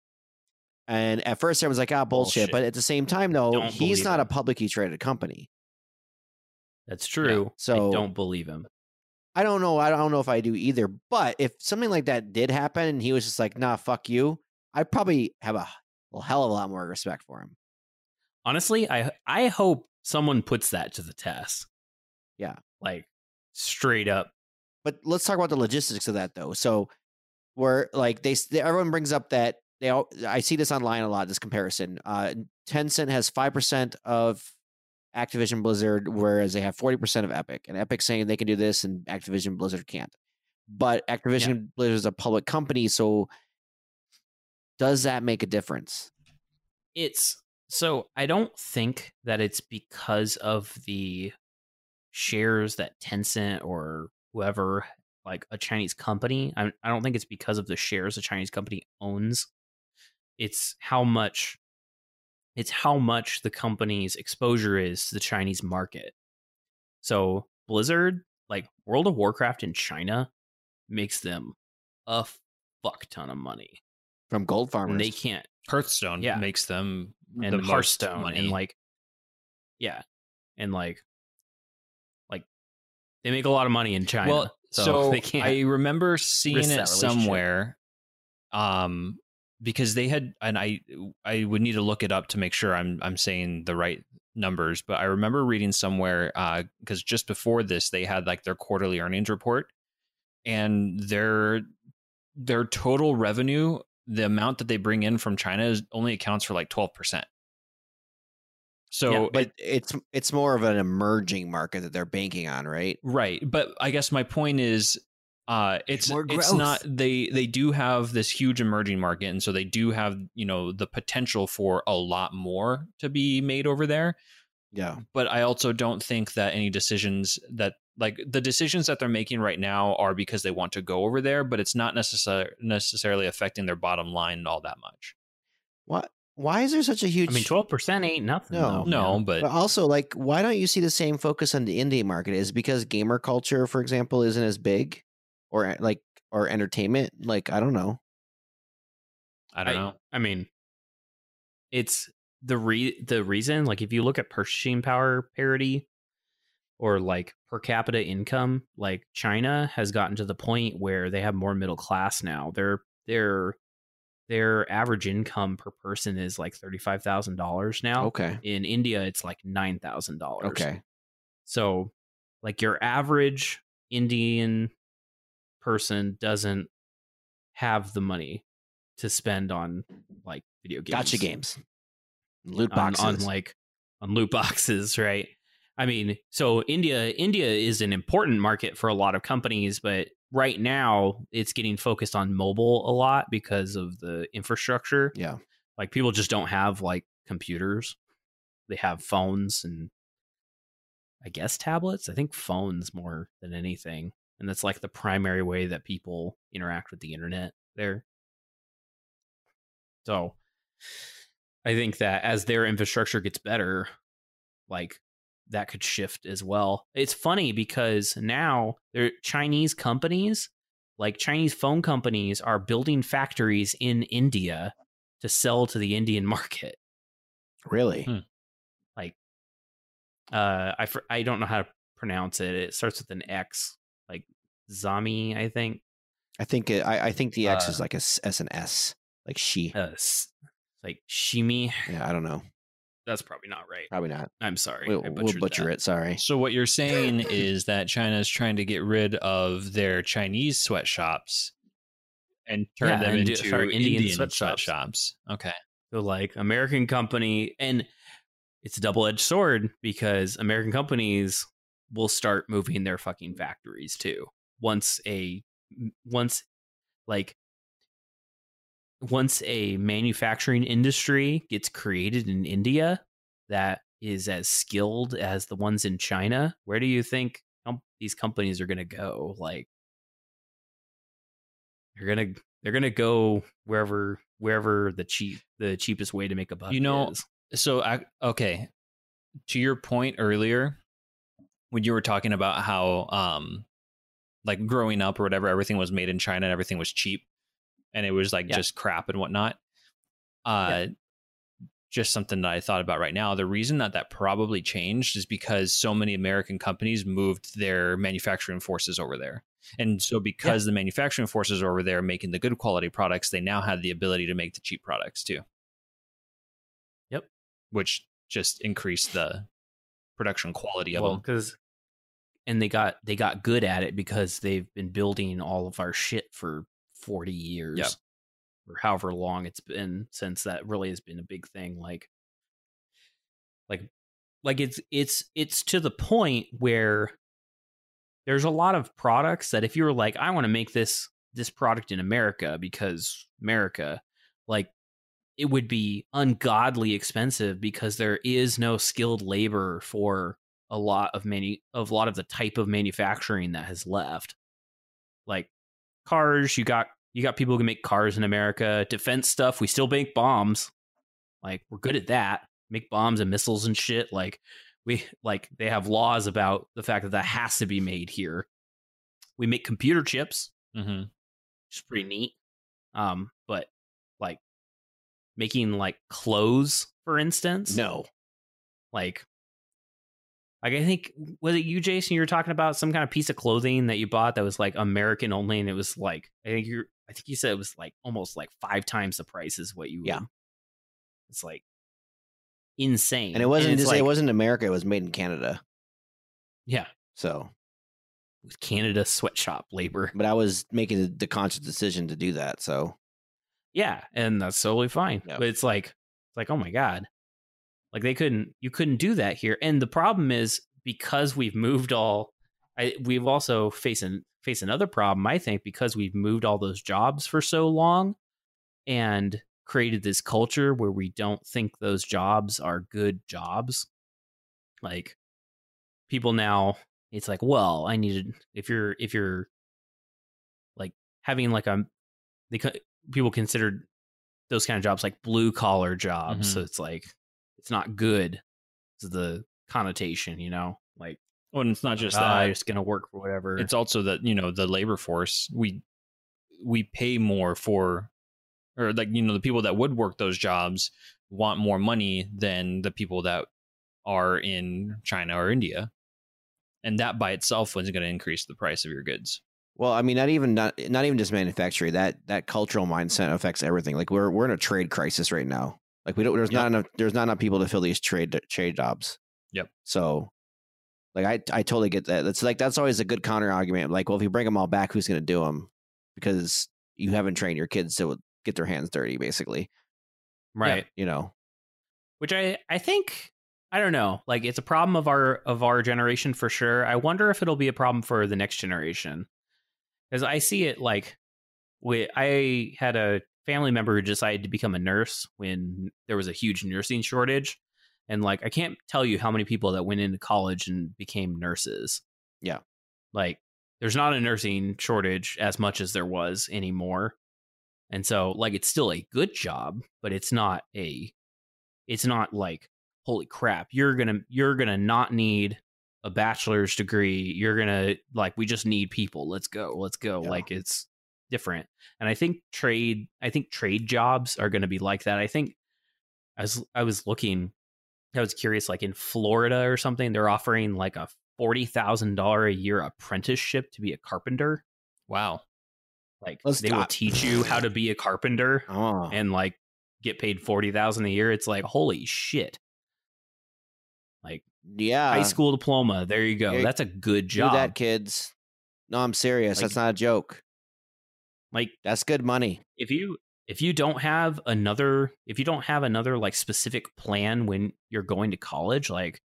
And at first, I was like, "Ah, bullshit,", Bullshit. but at the same time, though, Don't he's not a publicly traded company. That's true. so- I don't believe him. I don't know. I don't know if I do either. But if something like that did happen and he was just like, nah, fuck you, I'd probably have a hell of a lot more respect for him. Honestly, I I hope someone puts that to the test. Yeah. Like, straight up. But let's talk about the logistics of that though. So where like they, they everyone brings up that they all I see this online a lot, this comparison. Uh Tencent has five percent of Activision Blizzard, whereas they have forty percent of Epic. And Epic saying they can do this and Activision Blizzard can't. But Activision Blizzard is a public company, so does that make a difference? it's so I don't think that it's because of the shares that Tencent or whoever like a Chinese company. I, I don't think it's because of the shares a Chinese company owns. It's how much it's how much the company's exposure is to the Chinese market. So Blizzard, like World of Warcraft in China, makes them a fuck ton of money. from gold farmers. And they can't Hearthstone Yeah. makes them and the Hearthstone money. and like yeah. And like like they make a lot of money in China. Well, so, so, they can't I remember seeing it somewhere, um, because they had, and I I would need to look it up to make sure I'm I'm saying the right numbers. But I remember reading somewhere uh, because just before this they had like their quarterly earnings report, and their their total revenue, the amount that they bring in from China, is only accounts for like twelve percent. So Yeah, but it's it's more of an emerging market that they're banking on, right? Right, but I guess my point is, uh, it's it's not they they do have this huge emerging market, and so they do have you know the potential for a lot more to be made over there. Yeah. But I also don't think that any decisions that like the decisions that they're making right now are because they want to go over there, but it's not necessar- necessarily affecting their bottom line all that much. What? Why is there such a huge? I mean twelve percent ain't nothing. No. though, No, but But also, like, why don't you see the same focus on the indie market? Is it because gamer culture, for example, isn't as big, or eh, like, or entertainment? Like, I don't know. I don't know. I mean, it's the re the reason. Like, if you look at purchasing power parity or like per capita income, like China has gotten to the point where they have more middle class now. Their their their average income per person is like thirty five thousand dollars now. Okay. In India, it's like nine thousand dollars. Okay. So, like your average Indian person doesn't have the money to spend on like video games. Gotcha games. Loot on, boxes. on like on loot boxes, right? I mean, so India India is an important market for a lot of companies, but right now it's getting focused on mobile a lot because of the infrastructure. yeah. Like people just don't have like computers. They have phones and I guess tablets. I think phones more than anything. And that's like the primary way that people interact with the internet there. So I think that as their infrastructure gets better, like that could shift as well. It's funny because now there Chinese companies, like Chinese phone companies, are building factories in India to sell to the Indian market. Really? Hmm. Like, uh, I fr- I don't know how to pronounce it. It starts with an X, like Zami, I think. I think it, I, I think the X Uh, is like a s, S and S, like she. Uh, like Shimi. yeah, I don't know. That's probably not right. Probably not. I'm sorry. We'll, we'll butcher that. it. Sorry. So what you're saying is that China is trying to get rid of their Chinese sweatshops and turn Yeah, them and into start Indian Indian, sweatshops. sweatshops. Okay. So like American company and it's a double-edged sword because American companies will start moving their fucking factories too. Once a once like once a manufacturing industry gets created in India that is as skilled as the ones in China, where do you think com- these companies are going to go? Like they're going to they're going to go wherever wherever the cheap the cheapest way to make a buck You know, is. So I, okay, to your point earlier when you were talking about how um like growing up or whatever everything was made in China and everything was cheap and it was like Yeah. just crap and whatnot. Uh just something that I thought about right now. The reason that that probably changed is because so many American companies moved their manufacturing forces over there. And so because the manufacturing forces are over there making the good quality products, they now had the ability to make the cheap products too. Yep. Which just increased the production quality of well them. because and they got they got good at it because they've been building all of our shit for 40 years Yep. or however long it's been since that really has been a big thing like like like it's it's it's to the point where there's a lot of products that if you were like I want to make this this product in America because America like it would be ungodly expensive because there is no skilled labor for a lot of many of a lot of the type of manufacturing that has left. like cars. You got you got people who can make cars in America. Defense stuff. We still make bombs. Like we're good at that. Make bombs and missiles and shit. Like we like they have laws about the fact that that has to be made here. We make computer chips, Mm-hmm. which is pretty neat. Um, but like making like clothes, for instance, No. like like I think was it you, Jason? You were talking about some kind of piece of clothing that you bought that was like American only, and it was like I think you I think you said it was like almost like five times the price is what you Yeah. would- It's like insane, And it wasn't it's just like, it wasn't America, it was made in Canada. yeah, So with Canada sweatshop labor, but I was making the, conscious decision to do that. So yeah, and that's totally fine. Yeah. But it's like it's like oh my god, like they couldn't you couldn't do that here, and the problem is because we've moved all, I we've also faced an face another problem I think because we've moved all those jobs for so long, and created this culture where we don't think those jobs are good jobs, like people now it's like well i needed if you're if you're like having like a they people considered those kind of jobs like blue collar jobs. Mhm. so it's like it's not good is the connotation you know like Well, and it's not just ah, that. i'm gonna work for whatever it's also that you know the labor force we we pay more for or like you know the people that would work those jobs want more money than the people that are in China or India and that by itself is going to increase the price of your goods well, I mean, not even not not even just manufacturing. That that cultural mindset affects everything. Like we're we're in a trade crisis right now. Like we don't. There's not enough. There's not enough people to fill these trade uh, trade jobs. Yep. So, like I I totally get that. That's like that's always a good counter argument. Like, well, if you bring them all back, who's going to do them? Because you haven't trained your kids to get their hands dirty, basically. right You know. which i i think i don't know like it's a problem of our of our generation for sure i wonder if it'll be a problem for the next generation because i see it like we i had a family member who decided to become a nurse when there was a huge nursing shortage. And like i can't tell you how many people that went into college and became nurses. Yeah. like there's not a nursing shortage as much as there was anymore. And so like it's still a good job but it's not a it's not like holy crap you're gonna you're gonna not need a bachelor's degree. You're gonna like we just need people. Let's go let's go. Yeah. like it's different and i think trade i think trade jobs are gonna be like that i think i was i was looking i was curious like in florida or something they're offering like a $40000 a year apprenticeship to be a carpenter wow like Let's they will teach you how to be a carpenter Oh. and like get paid 40000 a year it's like holy shit like yeah. high school diploma. There you go. That's a good Do job. that, kids. No, I'm serious. Like- That's not a joke. Like That's good money. if you if you don't have another if you don't have another like specific plan when you're going to college, like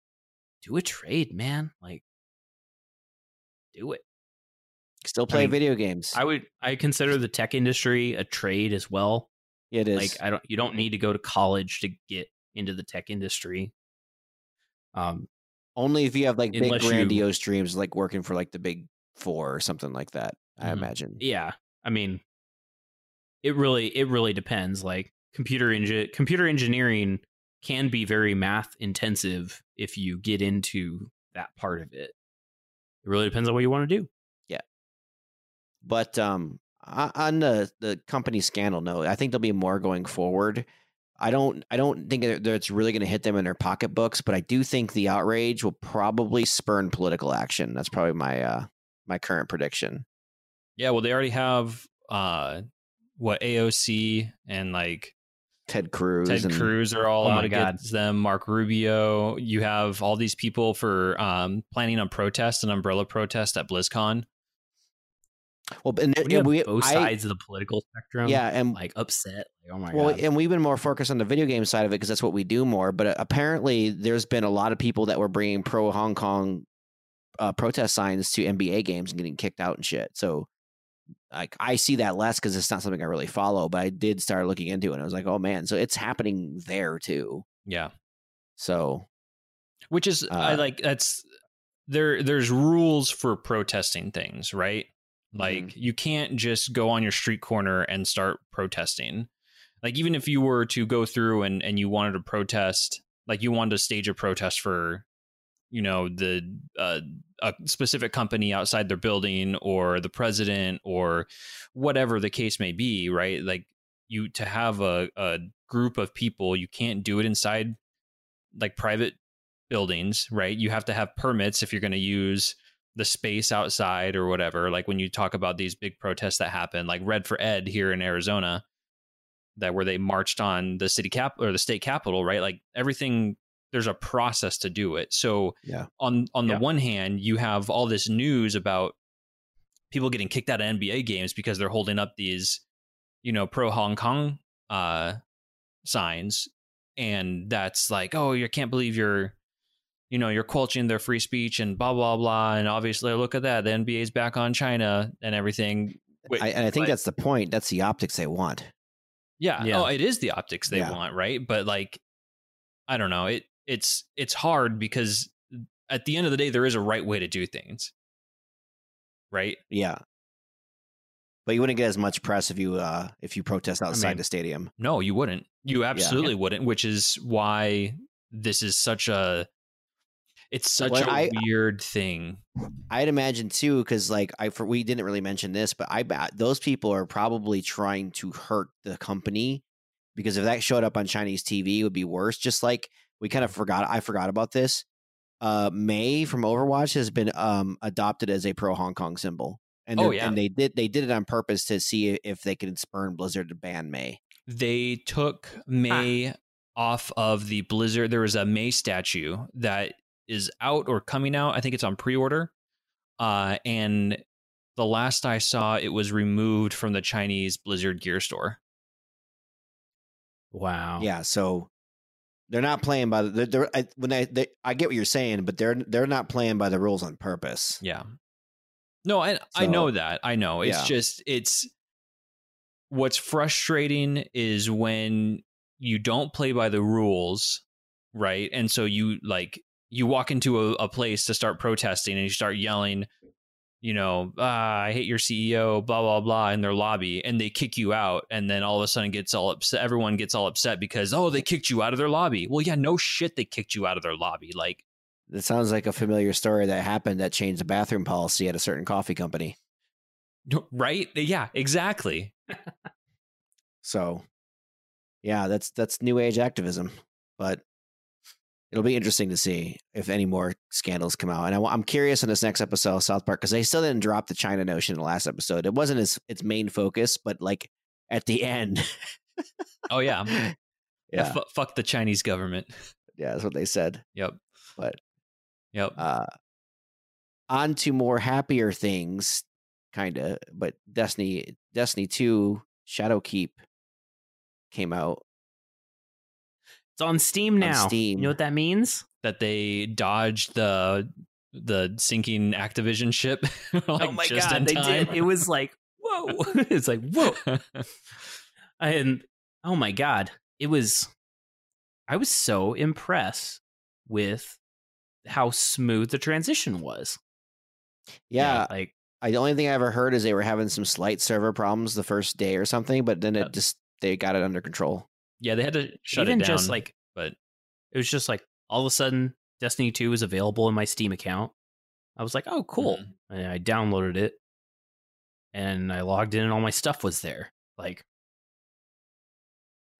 do a trade, man. Like do it. Still play mean, video games. I would I consider the tech industry a trade as well. it is. Like I don't you don't need to go to college to get into the tech industry. Um Only if you have like big unless you- grandiose dreams, like working for like the big four or something like that. I Mhm. imagine. yeah i mean it really it really depends like computer engi- computer engineering can be very math intensive if you get into that part of it it really depends on what you want to do Yeah. But um, on the the company scandal note, I think there'll be more going forward. I don't I don't think that it's really going to hit them in their pocketbooks, but I do think the outrage will probably spurn political action. That's probably my uh my current prediction. Yeah well they already have uh what AOC and like Ted Cruz. Ted and, Cruz are all Oh out against them. Mark Rubio. You have all these people for um, planning a protest, an umbrella protest at BlizzCon. Well, and, you and we both I- sides of the political spectrum Yeah, and like upset like oh my well, god and we've been more focused on the video game side of it because that's what we do more. But uh, apparently, there's been a lot of people that were bringing pro Hong Kong uh, protest signs to NBA games and getting kicked out and shit. So, like, I see that less because it's not something I really follow. But I did start looking into it. and I was like, oh man, so it's happening there too. Yeah, So, which is I Uh, like that's there. There's rules for protesting things, right? Like you can't just go on your street corner and start protesting. Like even if you were to go through and and you wanted to protest, like you wanted to stage a protest for, you know, the uh, a specific company outside their building or the president or whatever the case may be, right? Like you to have a, a group of people, you can't do it inside like private buildings, right? You have to have permits if you're going to use the space outside or whatever. Like when you talk about these big protests that happen, like Red for Ed here in Arizona, that where they marched on the city cap or the state capitol, right? Like everything there's a process to do it. So Yeah. on on the Yeah. one hand, you have all this news about people getting kicked out of NBA games because they're holding up these, you know, pro Hong Kong uh signs and that's like, oh, you can't believe you're you know, you're quelching their free speech and blah blah blah and obviously look at that, the NBA's back on China and everything. Wait, I, and I think but- that's the point. That's the optics they want. yeah. Yeah. Oh, it is the optics they want, right? But like, I don't know. It it's it's hard because at the end of the day, there is a right way to do things, right? Yeah. But you wouldn't get as much press if you uh if you protest outside mean- the stadium. No, you wouldn't. You absolutely wouldn't. Which is why this is such a it's such Well, a I- weird thing. I'd imagine too, because like I for we didn't really mention this, but I bet those people are probably trying to hurt the company because if that showed up on Chinese TV, it would be worse. Just like we kind of forgot, I forgot about this. Uh, Mei from Overwatch has been um adopted as a pro Hong Kong symbol, and Oh, they're- yeah. and they did they did it on purpose to see if they could spurn Blizzard to ban Mei. They took Mei off of the Blizzard. There was a Mei statue that is out or coming out. I think it's on pre-order. Uh, and the last I saw, it was removed from the Chinese Blizzard gear store. Wow. Yeah, so they're not playing by the they're, they're I, when I they, I get what you're saying, but they're they're not playing by the rules on purpose. Yeah. No, I I know that. I know. It's Yeah. just it's what's frustrating is when you don't play by the rules, right? And so you like you walk into a, a place to start protesting and you start yelling, you know, ah, I hate your CEO, blah blah blah, in their lobby, and they kick you out, and then all of a sudden gets all upset. Everyone gets all upset because oh, they kicked you out of their lobby. Well, yeah, no shit, they kicked you out of their lobby. Like, It sounds like a familiar story that happened that changed the bathroom policy at a certain coffee company. right? Yeah, exactly. So, yeah, that's that's new age activism, but it'll be interesting to see if any more scandals come out. And I, am curious in this next episode of South Park because they still didn't drop the China notion in the last episode. It wasn't its its main focus, but like at the end, Oh yeah, yeah, Fu- fuck the Chinese government. yeah, that's what they said. Yep. But Yep. uh, on to more happier things, kind of. But Destiny, Destiny Two, Shadowkeep came out. It's on Steam On now. Steam. You know what that means? that they dodged the the sinking Activision ship. like, oh my god, they time. did. It was like, whoa. it's like, whoa. And oh my god, it was I was so impressed with how smooth the transition was. Yeah, Like I, the only thing I ever heard is they were having some slight server problems the first day or something, but then it just they got it under control. Yeah, they had to shut even it down. just like but it was just like all of a sudden Destiny 2 was available in my Steam account. I was like, "Oh, cool." Mhm. And I downloaded it and I logged in and all my stuff was there. Like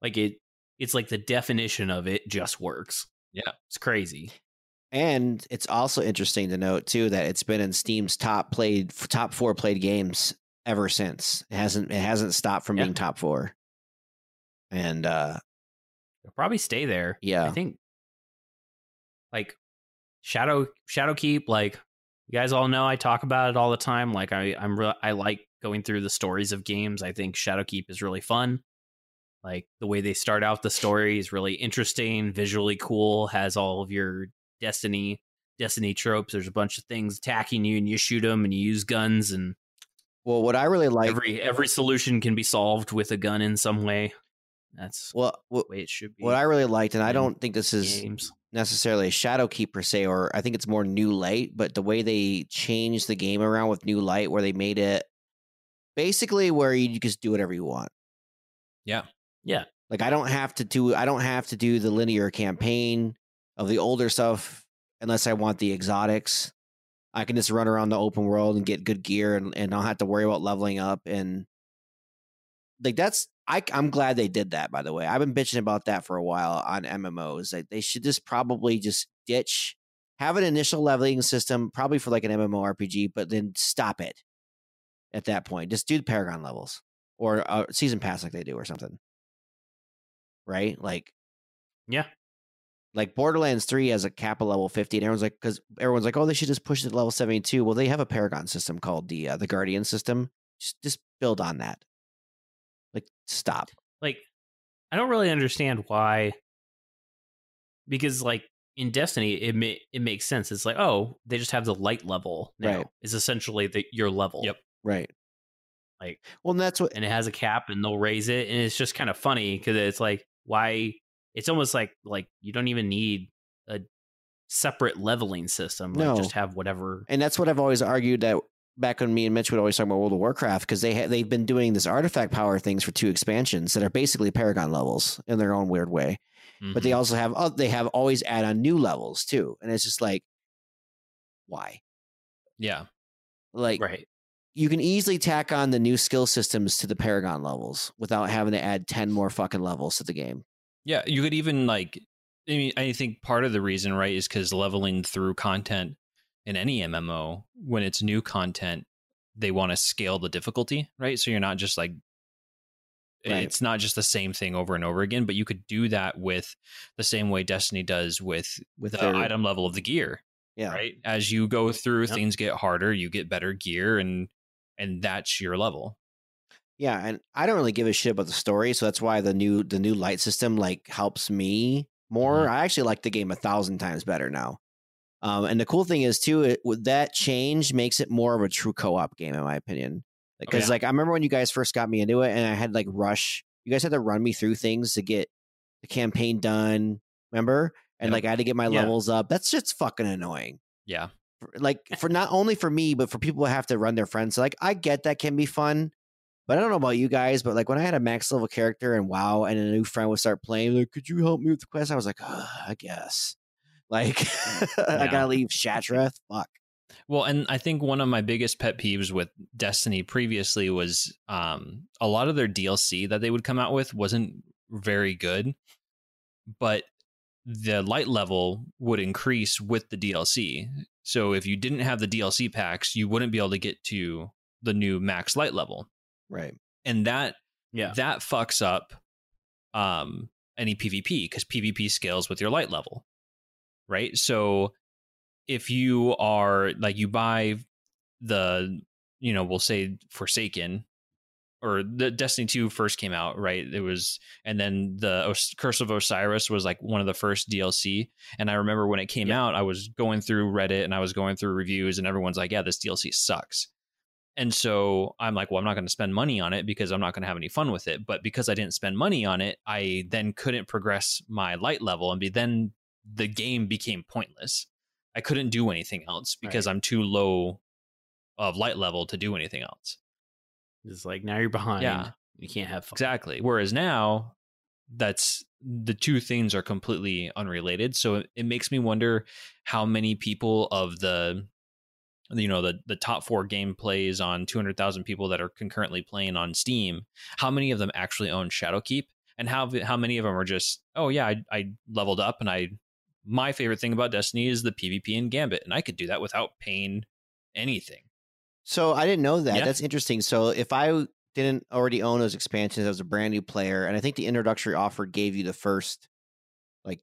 like it it's like the definition of it just works. Yeah. It's crazy. And it's also interesting to note too that it's been in Steam's top played top four played games ever since. It hasn't it hasn't stopped from Yeah. being top four. And uh It'll probably stay there. Yeah. I think like Shadow Shadowkeep, like you guys all know I talk about it all the time like I I'm re- I like going through the stories of games. I think Shadowkeep is really fun. Like the way they start out the story is really interesting, visually cool, has all of your Destiny Destiny tropes. There's a bunch of things attacking you and you shoot them and you use guns and well what I really like every every solution can be solved with a gun in some way. That's well what, the way it should be. what I really liked, and I don't think this is games. necessarily a shadow Shadowkeep per se, or I think it's more New Light, but the way they changed the game around with New Light, where they made it basically where you just do whatever you want. Yeah. Yeah. Like I don't have to do I don't have to do the linear campaign of the older stuff unless I want the exotics. I can just run around the open world and get good gear and, and not have to worry about leveling up and like that's I I'm glad they did that by the way. I've been bitching about that for a while on MMOs. Like they should just probably just ditch have an initial leveling system probably for like an MMORPG but then stop it at that point. Just do the paragon levels or a season pass like they do or something. Right? Like Yeah. like Borderlands 3 has a cap of level 50 and everyone's like cuz everyone's like oh they should just push it to level 72. Well, they have a paragon system called the uh, the Guardian system. Just just build on that. Like stop. Like, I don't really understand why. Because like in Destiny, it ma- it makes sense. It's like, oh, they just have the light level now. Right. Is essentially the your level. Yep. Right. Like- Well, and that's what and it has a cap and they'll raise it and it's just kind of funny because it's like why it's almost like like you don't even need a separate leveling system like No. just have whatever and that's what I've always argued that back when me and Mitch would always talk about World of Warcraft because they ha- they've been doing this artifact power things for two expansions that are basically paragon levels in their own weird way. But they Mhm. also have uh, they have always add on new levels too, and it's just like why? yeah. Like right you can easily tack on the new skill systems to the paragon levels without having to add 10 more fucking levels to the game. Yeah, you could even like. I mean, I think part of the reason, right, is because leveling through content in any MMO, when it's new content, they want to scale the difficulty, right? So you're not just like. Right. It's not just the same thing over and over again, but you could do that with the same way Destiny does with With the their- item level of the gear, Yeah. right? As you go through, Yep. things get harder, you get better gear, and and that's your level. Yeah, and I don't really give a shit about the story, so that's why the new the new light system like helps me more. Mhm. I actually like the game a thousand times better now. Um, and the cool thing is too, it, that change makes it more of a true co-op game, in my opinion. Because yeah. like I remember when you guys first got me into it, and I had like rush. You guys had to run me through things to get the campaign done. Remember? And Yep. like I had to get my Yeah. levels up. That's just fucking annoying. Yeah, For- like for not only for me but for people who have to run their friends like i get that can be fun but i don't know about you guys but like when i had a max level character and WoW and a new friend would start playing like could you help me with the quest i was like "Ugh, i guess like i gotta leave Shattrath fuck. Well, and I think one of my biggest pet peeves with Destiny previously was um, a lot of their DLC that they would come out with wasn't very good, but the light level would increase with the DLC. So if you didn't have the DLC packs, you wouldn't be able to get to the new max light level, right. And that yeah. that fucks up um, any PvP because PvP scales with your light level, right? So if you are like you buy the you know we'll say Forsaken or the Destiny 2 first came out, right? It was and then the Os- Curse of Osiris was like one of the first DLC and I remember when it came Yeah. out I was going through Reddit and I was going through reviews and everyone's like, "Yeah, this DLC sucks." And so I'm like, well, I'm not going to spend money on it because I'm not going to have any fun with it. But because I didn't spend money on it, I then couldn't progress my light level, and be, then the game became pointless. I couldn't do anything else because I'm too low of light level to do anything else. it's like now you're behind Yeah. you can't have fun Exactly. Whereas now, that's the two things are completely unrelated. So it, it makes me wonder how many people of the you know the the top four gameplays on 200,000 people that are concurrently playing on Steam, how many of them actually own Shadowkeep and how how many of them are just oh yeah, I I leveled up and I my favorite thing about Destiny is the PvP and Gambit and I could do that without paying anything. so i didn't know that Yeah. that's interesting so if i didn't already own those expansions as a brand new player and i think the introductory offer gave you the first like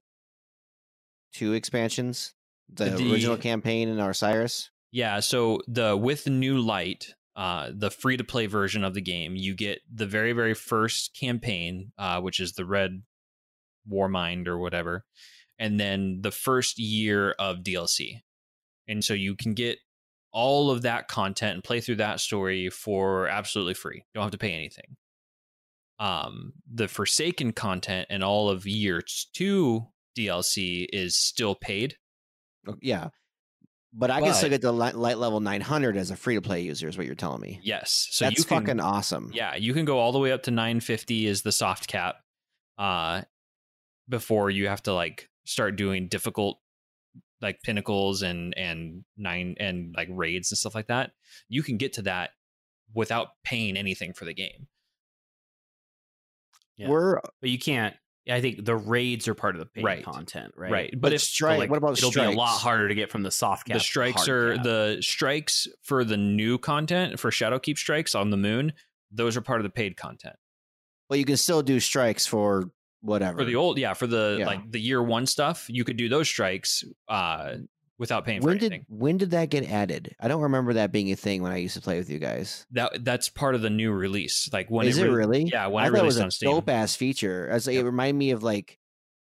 two expansions the, The- original campaign and osiris Yeah, so the with new light, uh, the free to play version of the game, you get the very very first campaign, uh, which is the Red Warmind or whatever, and then the first year of DLC, and so you can get all of that content and play through that story for absolutely free. You Don't have to pay anything. Um, the Forsaken content and all of year two DLC is still paid. Oh, yeah But I can still get the light, light level 900 as a free to play user, is what you're telling me. Yes. So That's can, fucking awesome. Yeah, you can go all the way up to 950 is the soft cap. Uh before you have to like start doing difficult like pinnacles and and nine and like raids and stuff like that. You can get to that without paying anything for the game. Yeah. We're But you can't. I think the raids are part of the paid Right. content, right? Right. but, But if strike. like, what about the strikes? it'll strikes? be a lot harder to get from the soft cap. the strikes are cap. the strikes for the new content for Shadowkeep strikes on the moon. Those are part of the paid content. But you can still do strikes for whatever. For the old, yeah, for the Yeah. like the year one stuff, you could do those strikes uh without paying for when anything. did when did that get added? I don't remember that being a thing when I used to play with you guys. that that's part of the new release. Like when Is it, it really? Yeah, when I it thought it was a dope ass feature. As like, it reminded me of like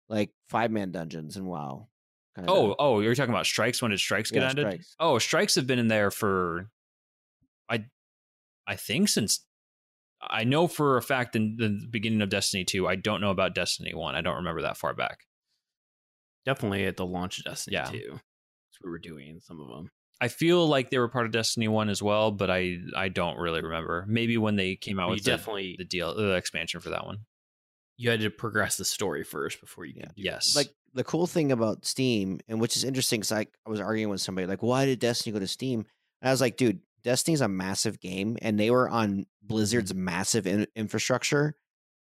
like five man dungeons and WoW. kinda. Oh, oh, you're talking about strikes. When did strikes get Yeah, added? strikes. Oh, strikes have been in there for, I, I think since. I know for a fact in the beginning of Destiny 2. I don't know about Destiny 1. I don't remember that far back. definitely at the launch of Destiny Yeah. 2. So we were doing some of them. I feel like they were part of Destiny 1 as well, but I I don't really remember. Maybe when they came out you with definitely the deal the expansion for that one. you had to progress the story first before you Yeah. could do Yes. like the cool thing about Steam, and which is interesting, because I, I was arguing with somebody like, why did Destiny go to Steam? And I was like, dude, Destiny's a massive game, and they were on Blizzard's Mm-hmm. massive in- infrastructure.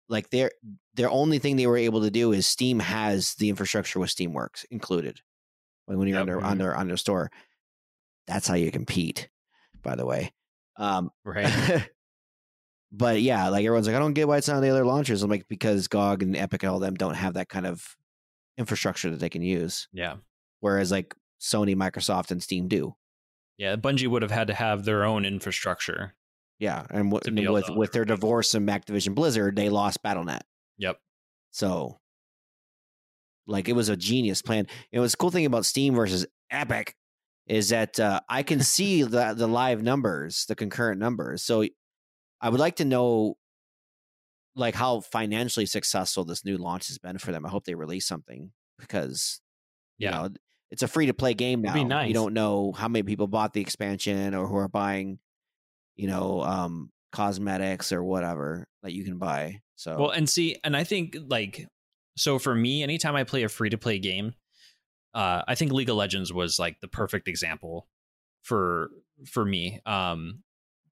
Like their their only thing they were able to do is Steam has the infrastructure with Steamworks included. Like when you're on Yep. their on their on their store, that's how you compete. By the way, um, right. but yeah, like everyone's like, I don't get why it's not on the other launchers. I'm like, because GOG and Epic and all them don't have that kind of infrastructure that they can use. yeah. Whereas like Sony, Microsoft, and Steam do. Yeah, Bungie would have had to have their own infrastructure. Yeah, and, w- To be able with with their divorce from Activision Blizzard, they lost Battle.net. Yep. So, like, it was a genius plan. It was cool thing about Steam versus Epic is that uh, I can see the the live numbers, the concurrent numbers. So, I would like to know, like, how financially successful this new launch has been for them. I hope they release something because, you Yeah. know, it's a free to play game now. Nice. You don't know how many people bought the expansion or who are buying, you know, um, cosmetics or whatever that you can buy. So, Well, and see, and I think like so for me, anytime I play a free to play game, uh, I think League of Legends was like the perfect example for for me. Um,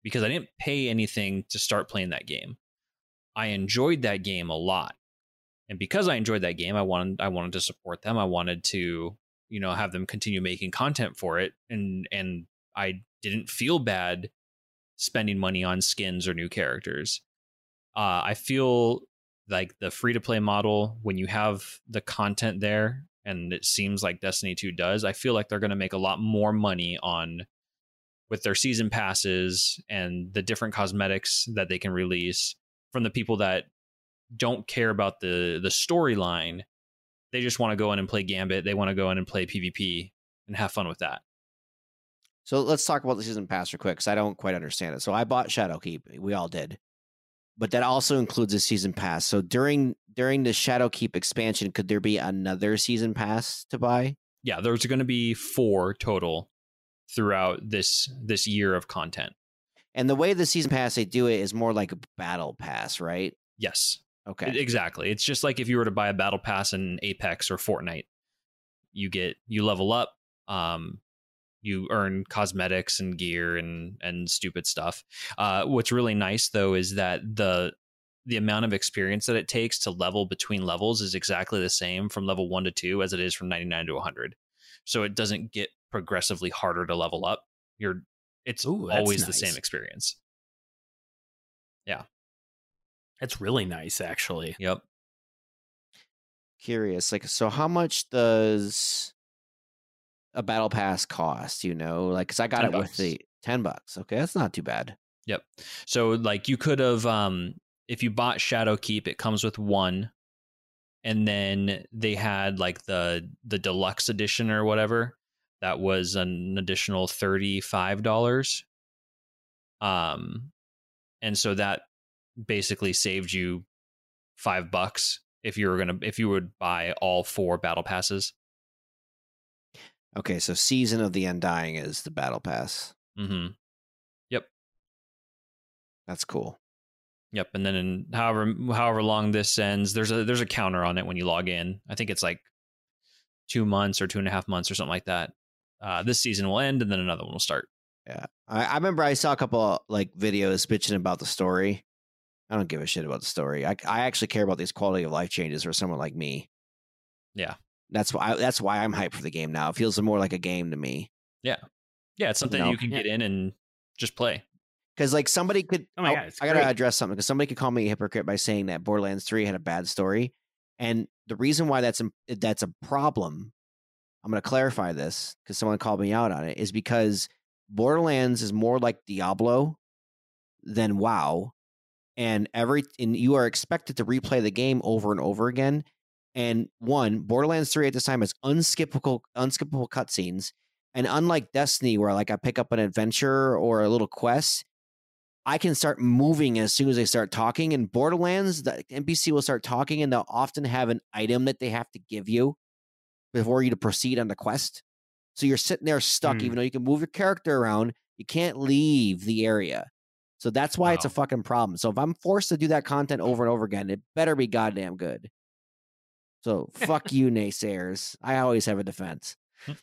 because I didn't pay anything to start playing that game. I enjoyed that game a lot. And because I enjoyed that game, I wanted I wanted to support them. I wanted to, you know, have them continue making content for it. And and I didn't feel bad spending money on skins or new characters. Uh, I feel like the free to play model, when you have the content there, and it seems like Destiny 2 does, I feel like they're going to make a lot more money on with their season passes and the different cosmetics that they can release from the people that don't care about the the storyline. They just want to go in and play Gambit. They want to go in and play PvP and have fun with that. so let's talk about the season pass real quick because I don't quite understand it. So I bought Shadowkeep. We all did, but that also includes a season pass. So during during the Shadowkeep expansion, could there be another season pass to buy? Yeah, there's going to be four total throughout this this year of content. And the way the season pass they do it is more like a battle pass, right? Yes, Okay. Exactly. It's just like if you were to buy a battle pass in Apex or Fortnite, you get you level up, um, you earn cosmetics and gear and and stupid stuff. Uh, what's really nice though is that the the amount of experience that it takes to level between levels is exactly the same from level one to two as it is from 99 to 100. So it doesn't get progressively harder to level up. You're it's Ooh, always the same experience. That's really nice, actually. Yep. Curious, like, so how much does a battle pass cost? You know, like, cause I got 10 it with the ten bucks. Okay, that's not too bad. Yep. So like you could have um if you bought Shadowkeep, it comes with one. And then they had like the the deluxe edition or whatever. That was an additional $35. Um and so that basically saved you 5 bucks if you were to if you would buy all four battle passes. Okay, so Season of the Undying is the battle pass. hmm Yep. That's cool. Yep, and then in however however long this ends, there's a there's a counter on it when you log in. I think it's like two months or two and a half months or something like that. Uh, this season will end, and then another one will start. Yeah, I, I remember I saw a couple like videos bitching about the story. I don't give a shit about the story. I I actually care about these quality of life changes for someone like me. Yeah. that's why that's why I'm hyped for the game now. It feels more like a game to me. Yeah, yeah, it's something know, you can get in and just play. Because like somebody could, Oh my oh, God, it's I gotta great. address something. Because somebody could call me a hypocrite by saying that Borderlands Three had a bad story, and the reason why that's a, that's a problem, I'm gonna clarify this because someone called me out on it, is because Borderlands is more like Diablo than WoW, and every and you are expected to replay the game over and over again. And one, Borderlands Three at this time has unskippable unskippable cutscenes, and unlike Destiny, where like I pick up an adventure or a little quest, I can start moving as soon as they start talking. In Borderlands, the NPC will start talking and they'll often have an item that they have to give you before you to proceed on the quest. So you're sitting there stuck, Hmm. even though you can move your character around, you can't leave the area. So that's why it's a fucking problem. So if I'm forced to do that content over and over again, it better be goddamn good. So fuck you, naysayers. I always have a defense.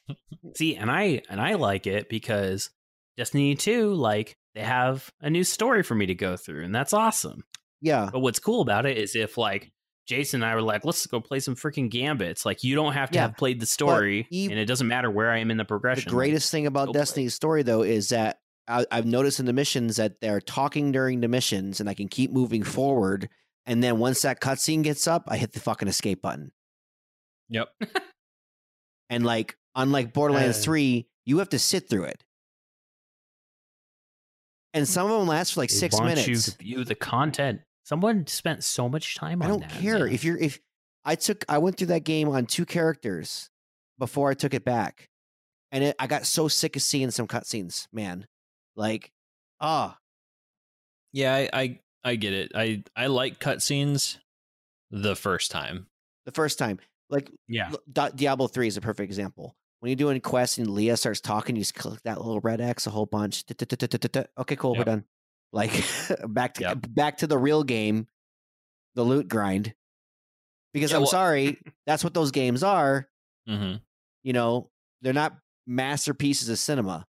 See, and I and I like it because Destiny 2, like, they have a new story for me to go through, and that's awesome. Yeah. But what's cool about it is if like Jason and I were like, let's go play some freaking gambits. Like you don't have to Yeah, have played the story, and it doesn't matter where I am in the progression. The greatest thing about go play. Destiny's story, though, is that I, I've noticed in the missions that they're talking during the missions, and I can keep moving forward. And then once that cutscene gets up, I hit the fucking escape button. Yep. And like, unlike Borderlands Uh. Three, you have to sit through it. And some of them last for like six minutes. you to view the content. Someone spent so much time I don't that. care man. if you're if I took I went through that game on two characters before I took it back, and it, I got so sick of seeing some cutscenes, man. Like, ah, Yeah, I, I I get it. I I like cutscenes the first time. the first time, like yeah. Di- Diablo 3 is a perfect example. When you're doing quests and Leah starts talking, you just click that little red X a whole bunch. Okay, cool, we're done. Like back to back to the real game, the loot grind. Because I'm sorry, that's what those games are. hmm You know, they're not masterpieces of cinema.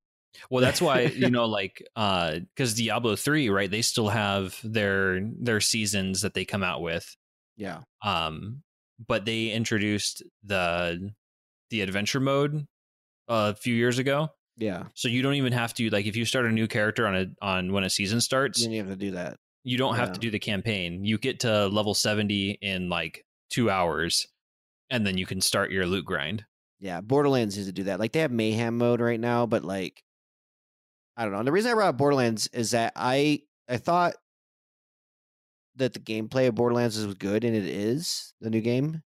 Well, that's why you know, like, because Diablo three, right? They still have their their seasons that they come out with. Yeah. Um, but they introduced the the adventure mode a few years ago, Yeah. so you don't even have to like if you start a new character on a on when a season starts, You didn't have to do that. you don't have to do the campaign. You get to level seventy in like two hours, and then you can start your loot grind. Yeah, Borderlands used to do that. Like they have mayhem mode right now, but like I don't know. And the reason I brought up Borderlands is that I I thought that the gameplay of Borderlands was good, and it is the new game.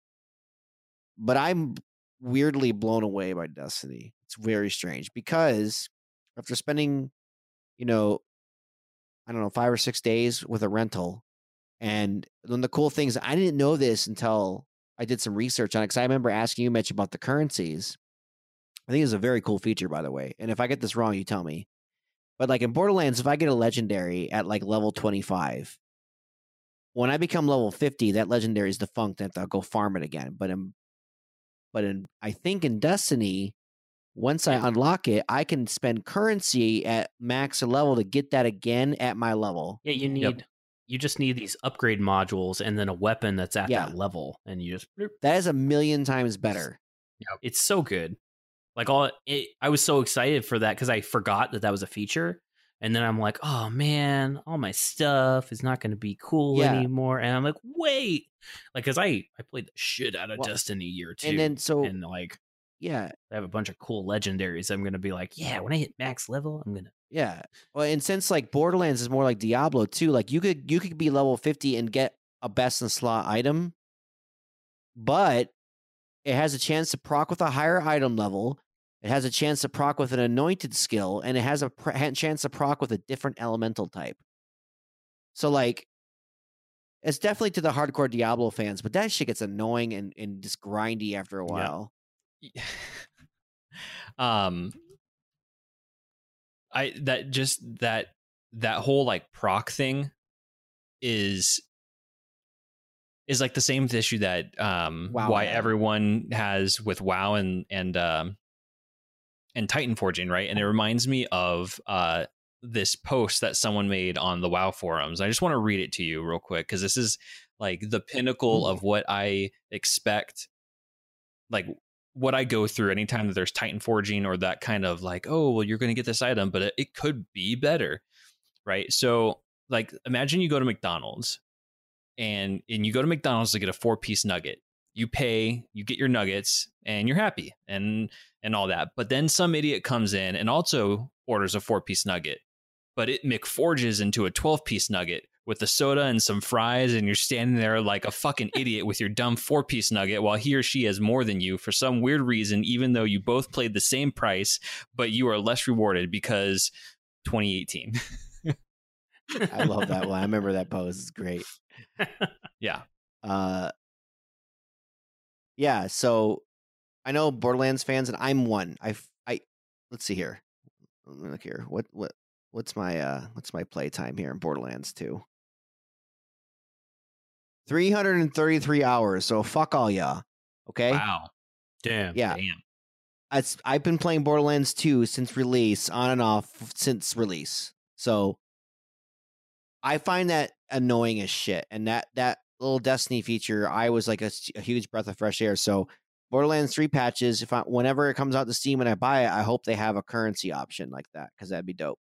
But I'm weirdly blown away by Destiny. It's very strange because after spending, you know, I don't know, five or six days with a rental, and one of the cool things I didn't know this until I did some research on it because I remember asking you, Mitch, about the currencies. I think it's a very cool feature, by the way. And if I get this wrong, you tell me. But like in Borderlands, if I get a legendary at like level 25, when I become level 50, that legendary is defunct and I have to go farm it again. But in but in I think in Destiny, once I unlock it, I can spend currency at max level to get that again at my level. Yeah, you need Yep. you just need these upgrade modules and then a weapon that's at Yeah. that level, and you just bloop. That is a million times better. it's so good. Like all, it, I was so excited for that because I forgot that that was a feature, and then I'm like, oh man, all my stuff is not going to be cool Yeah. anymore, and I'm like, wait, like because I I played the shit out of Well, Destiny year two, And then so and like yeah, I have a bunch of cool legendaries. I'm going to be like, yeah, when I hit max level, I'm gonna. Yeah. Well, and since like Borderlands is more like Diablo too, like you could you could be level 50 and get a best in slot item, but it has a chance to proc with a higher item level. It has a chance to proc with an anointed skill, and it has a pr- chance to proc with a different elemental type. So like, it's definitely to the hardcore Diablo fans, but that shit gets annoying and, and just grindy after a Yeah. while. um I that just that that whole like proc thing is is like the same issue that um WoW why had. everyone has with WoW and and um and Titan forging, right? And it reminds me of uh this post that someone made on the WoW forums. I just want to read it to you real quick because this is like the pinnacle of what I expect like what I go through anytime that there's Titan forging or that kind of like, oh, well, you're going to get this item, but it, it could be better, right? So, like, imagine you go to McDonald's and and you go to McDonald's to get a four piece nugget. You pay, you get your nuggets, and you're happy and and all that. But then some idiot comes in and also orders a four piece nugget, but it McForges into a twelve piece nugget with the soda and some fries, and you're standing there like a fucking idiot with your dumb four piece nugget while he or she has more than you for some weird reason, even though you both played the same price, but you are less rewarded because 2018. I love that one. I remember that post. It's great. yeah. Uh, yeah. So I know Borderlands fans, and I'm one. I I let's see here. Let me look here. What what what's my uh what's my play time here in Borderlands 2? 333 hours. So fuck all y'all. Okay. Wow. Damn. Yeah. Damn. It's, I've been playing Borderlands 2 since release, on and off since release. So I find that annoying as shit. And that that little Destiny feature, I was like a huge breath of fresh air. So Borderlands 3 patches, if I whenever it comes out to Steam and I buy it, I hope they have a currency option like that because that'd be dope.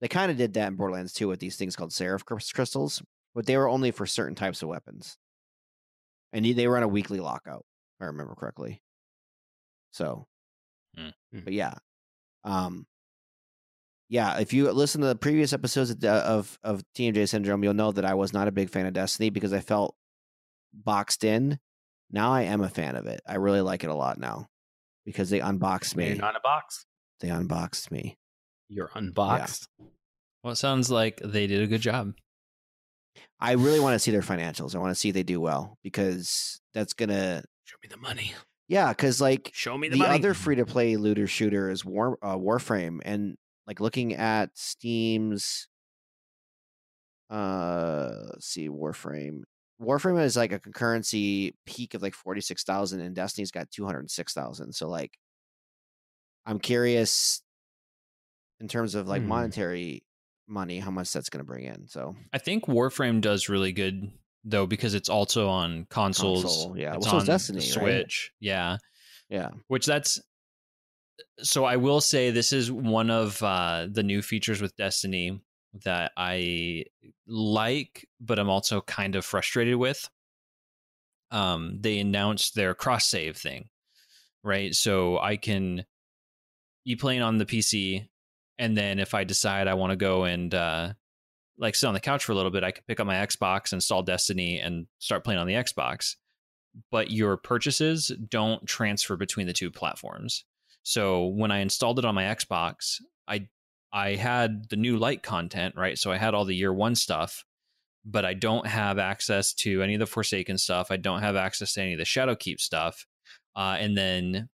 They kind of did that in Borderlands 2 with these things called Seraph crystals, but they were only for certain types of weapons. And they were on a weekly lockout, if I remember correctly. So, Hmm. but yeah, um, yeah. If you listen to the previous episodes of of, of TMJ Sindrome, you'll know that I was not a big fan of Destiny because I felt boxed in. Now I am a fan of it. I really like it a lot now because they unboxed You're me. not a box. They unboxed me. You're unboxed. Well, it sounds like they did a good job. I really want to see their financials. I want to see they do well because that's gonna. Show me the money. Yeah, because like Show me the, the other free to play looter shooter is War uh, Warframe, and like looking at Steam's, uh, let's see Warframe. Warframe is like a concurrency peak of like forty six thousand, and Destiny's got two hundred six thousand. So like, I'm curious in terms of like Hmm. monetary money, how much that's going to bring in. So I think Warframe does really good though because it's also on consoles. Console, yeah. It's Well, so on Destiny, the right? Switch. Yeah. yeah, Which that's so I will say this is one of uh, the new features with Destiny that I like, but I'm also kind of frustrated with. Um, they announced their cross save thing, right? So I can be playing on the PC, and then if I decide I want to go and uh, like sit on the couch for a little bit, I can pick up my Xbox, install Destiny, and start playing on the Xbox. But your purchases don't transfer between the two platforms. So when I installed it on my Xbox, I I had the new light content, right? So I had all the year one stuff, but I don't have access to any of the Forsaken stuff. I don't have access to any of the Shadowkeep stuff. Uh, and then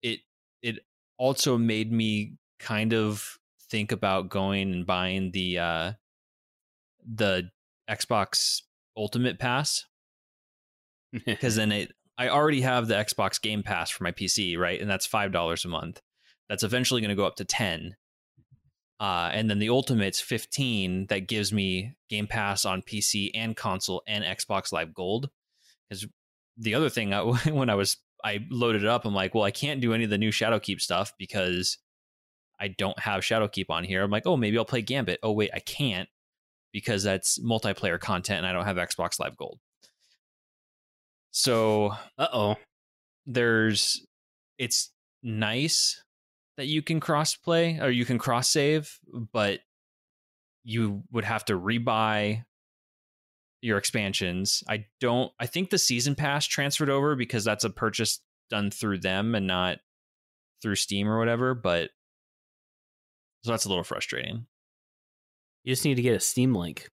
it it also made me kind of think about going and buying the uh, the Xbox Ultimate Pass because then it I already have the Xbox Game Pass for my PC, right? And that's five dollars a month. That's eventually going to go up to ten. Uh, and then the Ultimate's fifteen. That gives me Game Pass on PC and console and Xbox Live Gold. Because the other thing, I, when I was I loaded it up, I'm like, well, I can't do any of the new Shadowkeep stuff because I don't have Shadowkeep on here. I'm like, oh, maybe I'll play Gambit. Oh wait, I can't because that's multiplayer content and I don't have Xbox Live Gold. So Uh oh. there's it's nice that you can cross play or you can cross save, but you would have to rebuy your expansions. I don't I think the season pass transferred over because that's a purchase done through them and not through Steam or whatever, but so that's a little frustrating. You just need to get a Steam link.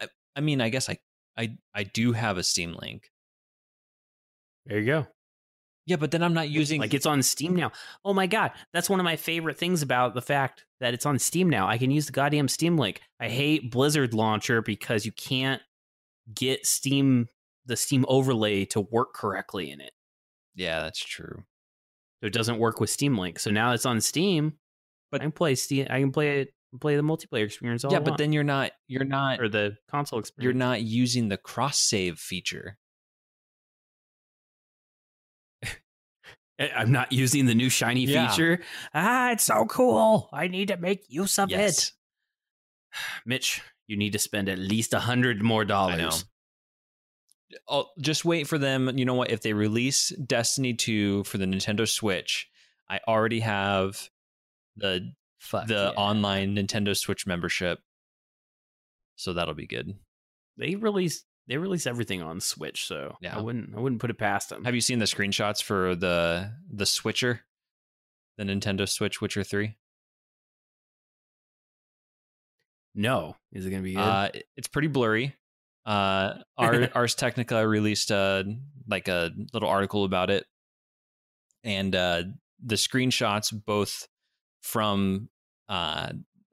I I mean, I guess I I I do have a Steam link. There you go. Yeah, but then I'm not using like it's on Steam now. Oh my god, that's one of my favorite things about the fact that it's on Steam now. I can use the goddamn Steam Link. I hate Blizzard launcher because you can't get Steam the Steam overlay to work correctly in it. Yeah, that's true. So it doesn't work with Steam Link. So now it's on Steam, but I can play Steam. I can play it, play the multiplayer experience. All yeah, I but want. then you're not you're not or the console experience. you're not using the cross save feature. I- I'm not using the new shiny Yeah. feature. Ah, it's so cool. I need to make use of Yes. it. Mitch, you need to spend at least a hundred more I dollars. I'll just wait for them. You know what? If they release Destiny 2 for the Nintendo Switch, I already have the Fuck the yeah. online Nintendo Switch membership. So that'll be good. They release they release everything on Switch, so Yeah. I wouldn't I wouldn't put it past them. Have you seen the screenshots for the the Switcher? The Nintendo Switch Witcher 3? no, is it gonna be good? Uh, it's pretty blurry. Uh, Ars Technica released a like a little article about it, and uh, the screenshots both from uh,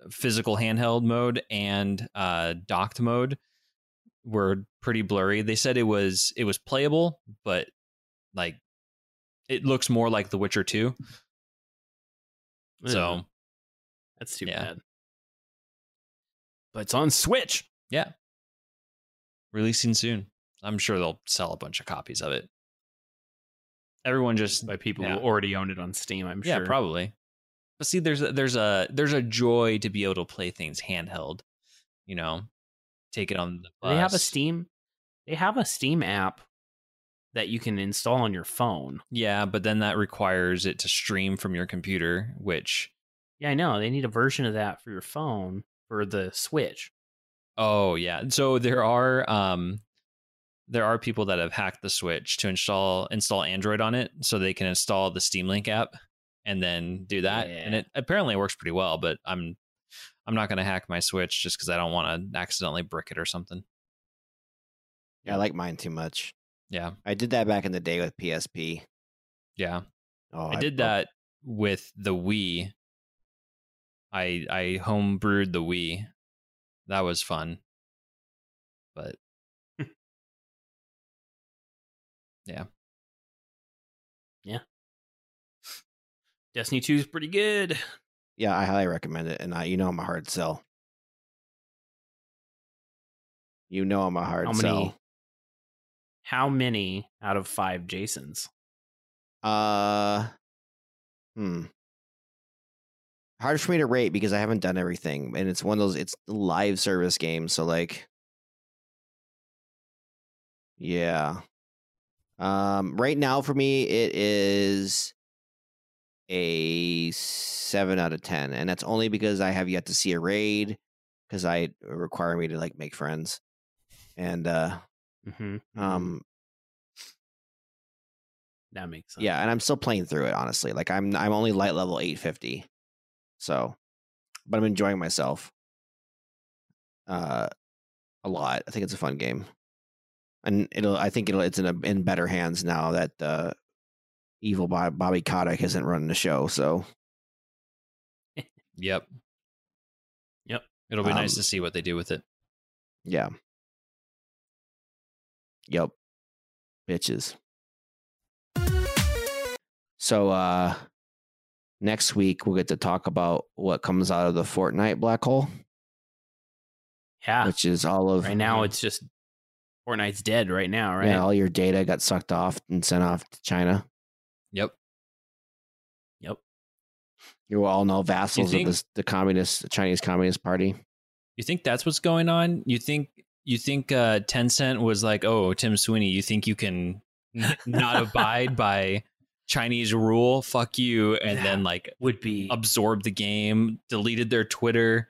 physical handheld mode and uh, docked mode were pretty blurry. They said it was it was playable, but like it looks more like The Witcher Two. So that's too yeah. bad. But it's on Switch. yeah, releasing soon. I'm sure they'll sell a bunch of copies of it. Everyone just by people Yeah. who already own it on Steam. I'm yeah, sure. probably. But see, there's a, there's a there's a joy to be able to play things handheld. You know, take it on the bus. They have a Steam. They have a Steam app that you can install on your phone. Yeah, but then that requires it to stream from your computer, which Yeah, I know. They need a version of that for your phone for the Switch. oh yeah. So there are um there are people that have hacked the Switch to install install Android on it, so they can install the Steam Link app and then do that. And it apparently works pretty well. But I'm I'm not going to hack my Switch just because I don't want to accidentally brick it or something. Yeah, I like mine too much. Yeah, I did that back in the day with PSP. yeah. Oh, I did that with the Wii. I I home brewed the Wii. That was fun. But Destiny 2 is pretty good. Yeah, I highly recommend it, and I, you know I'm a hard sell. You know I'm a hard How many? sell. How many out of five Jasons? Uh, hmm. Hard for me to rate because I haven't done everything, and it's one of those. It's live service games. so like, yeah. Um, right now for me, it is a seven out of ten, and that's only because I have yet to see a raid because I require me to like make friends, and uh, Mm-hmm. um, that makes sense. yeah, and I'm still playing through it. Honestly, like I'm I'm only light level 850, so, but I'm enjoying myself. Uh, a lot. I think it's a fun game, and it'll. I think it'll. It's in a, in better hands now that uh, evil Bob, Bobby Kotick isn't running the show. So yep. Yep. It'll be nice Um, to see what they do with it. yeah. Yep. Bitches. So uh next week we'll get to talk about what comes out of the Fortnite black hole, Yeah. which is all of Right now, it's just Fortnite's dead right now, right? yeah, all your data got sucked off and sent off to China. Yep. Yep. You all know vassals think- of this, the communist, the Chinese Communist Party. You think that's what's going on? You think you think uh, Tencent was like, "Oh, Tim Sweeney, you think you can n- not abide by Chinese rule? Fuck you!" And then like Would be absorbed the game, deleted their Twitter.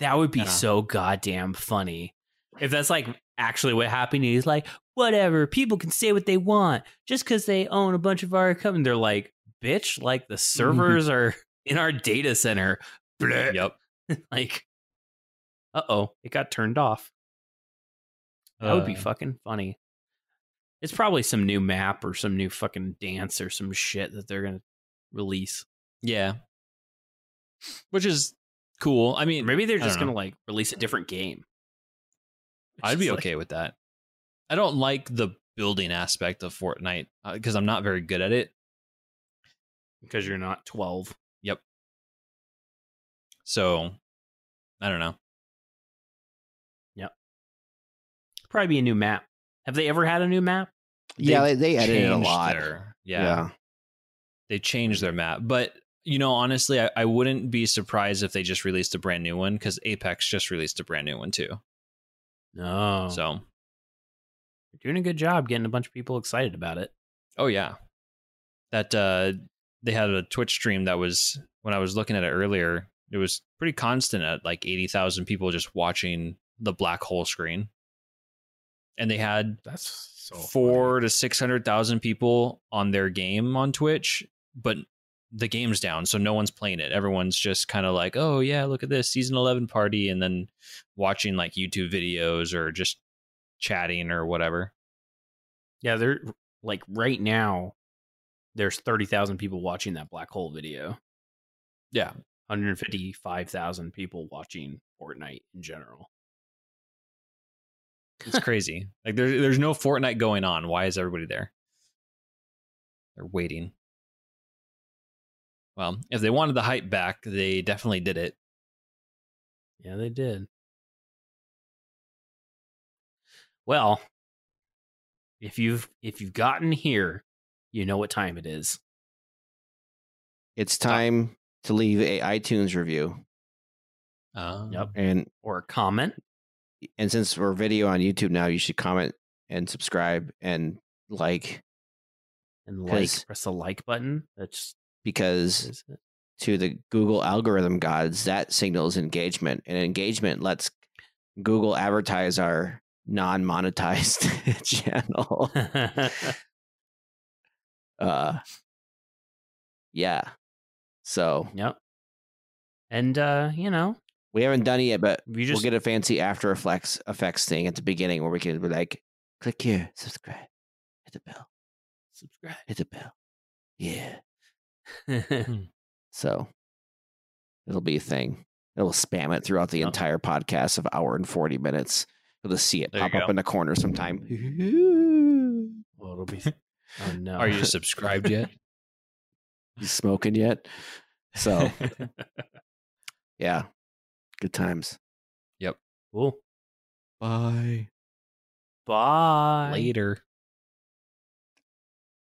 that would be Yeah. so goddamn funny if that's like actually what happened. He's like, whatever, people can say what they want just because they own a bunch of our company. They're like, bitch, like the servers are in our data center. Bleh. Yep. like, uh oh, it got turned off. That would be Uh, fucking funny. It's probably some new map or some new fucking dance or some shit that they're gonna release. Yeah. Which is cool. I mean, Maybe they're just gonna like release a different game. It's I'd be just like- okay with that. I don't like the building aspect of Fortnite uh, because I'm not very good at it. because you're not 12. Yep. So I don't know. Yep. Probably be a new map. Have they ever had a new map? Yeah, they, They've they edited a lot. their- yeah, they changed their map. But you know, honestly, I, I wouldn't be surprised if they just released a brand new one because Apex just released a brand new one too. No. So, you're doing a good job getting a bunch of people excited about it. oh yeah, that uh, they had a Twitch stream that was when I was looking at it earlier. It was pretty constant at like eighty thousand people just watching the black hole screen, and they had That's so four to six hundred thousand people on their game on Twitch, but the game's down, so no one's playing it. Everyone's just kind of like, "Oh yeah, look at this season eleven party," and then watching like YouTube videos or just chatting or whatever. Yeah, they're like right now. There's thirty thousand people watching that black hole video. Yeah, 155,000 people watching Fortnite in general. it's crazy. like there's there's no Fortnite going on. Why is everybody there? They're waiting. Well, if they wanted the hype back, they definitely did it. Yeah, they did. Well, if you've if you've gotten here, you know what time it is. It's time to leave a iTunes review. Uh, Yep. And Or a comment. and since we're video on YouTube now, you should comment and subscribe and like and like press the like button. That's because to the Google algorithm gods, that signals engagement, and engagement lets Google advertise our non-monetized channel. Uh, yeah. So yep. And uh, you know, we haven't done it yet, but you we'll just get a fancy After Effects effects thing at the beginning where we can be like, click here, subscribe, hit the bell, subscribe. hit the bell. Yeah. Hmm. So it'll be a thing. It'll spam it throughout the entire podcast of hour and forty minutes. You'll just see it There pop up in the corner sometime. well, it'll be. Oh no. Are you subscribed yet? You smoking yet? So yeah, good times. Yep. Cool? Bye. Bye. Later.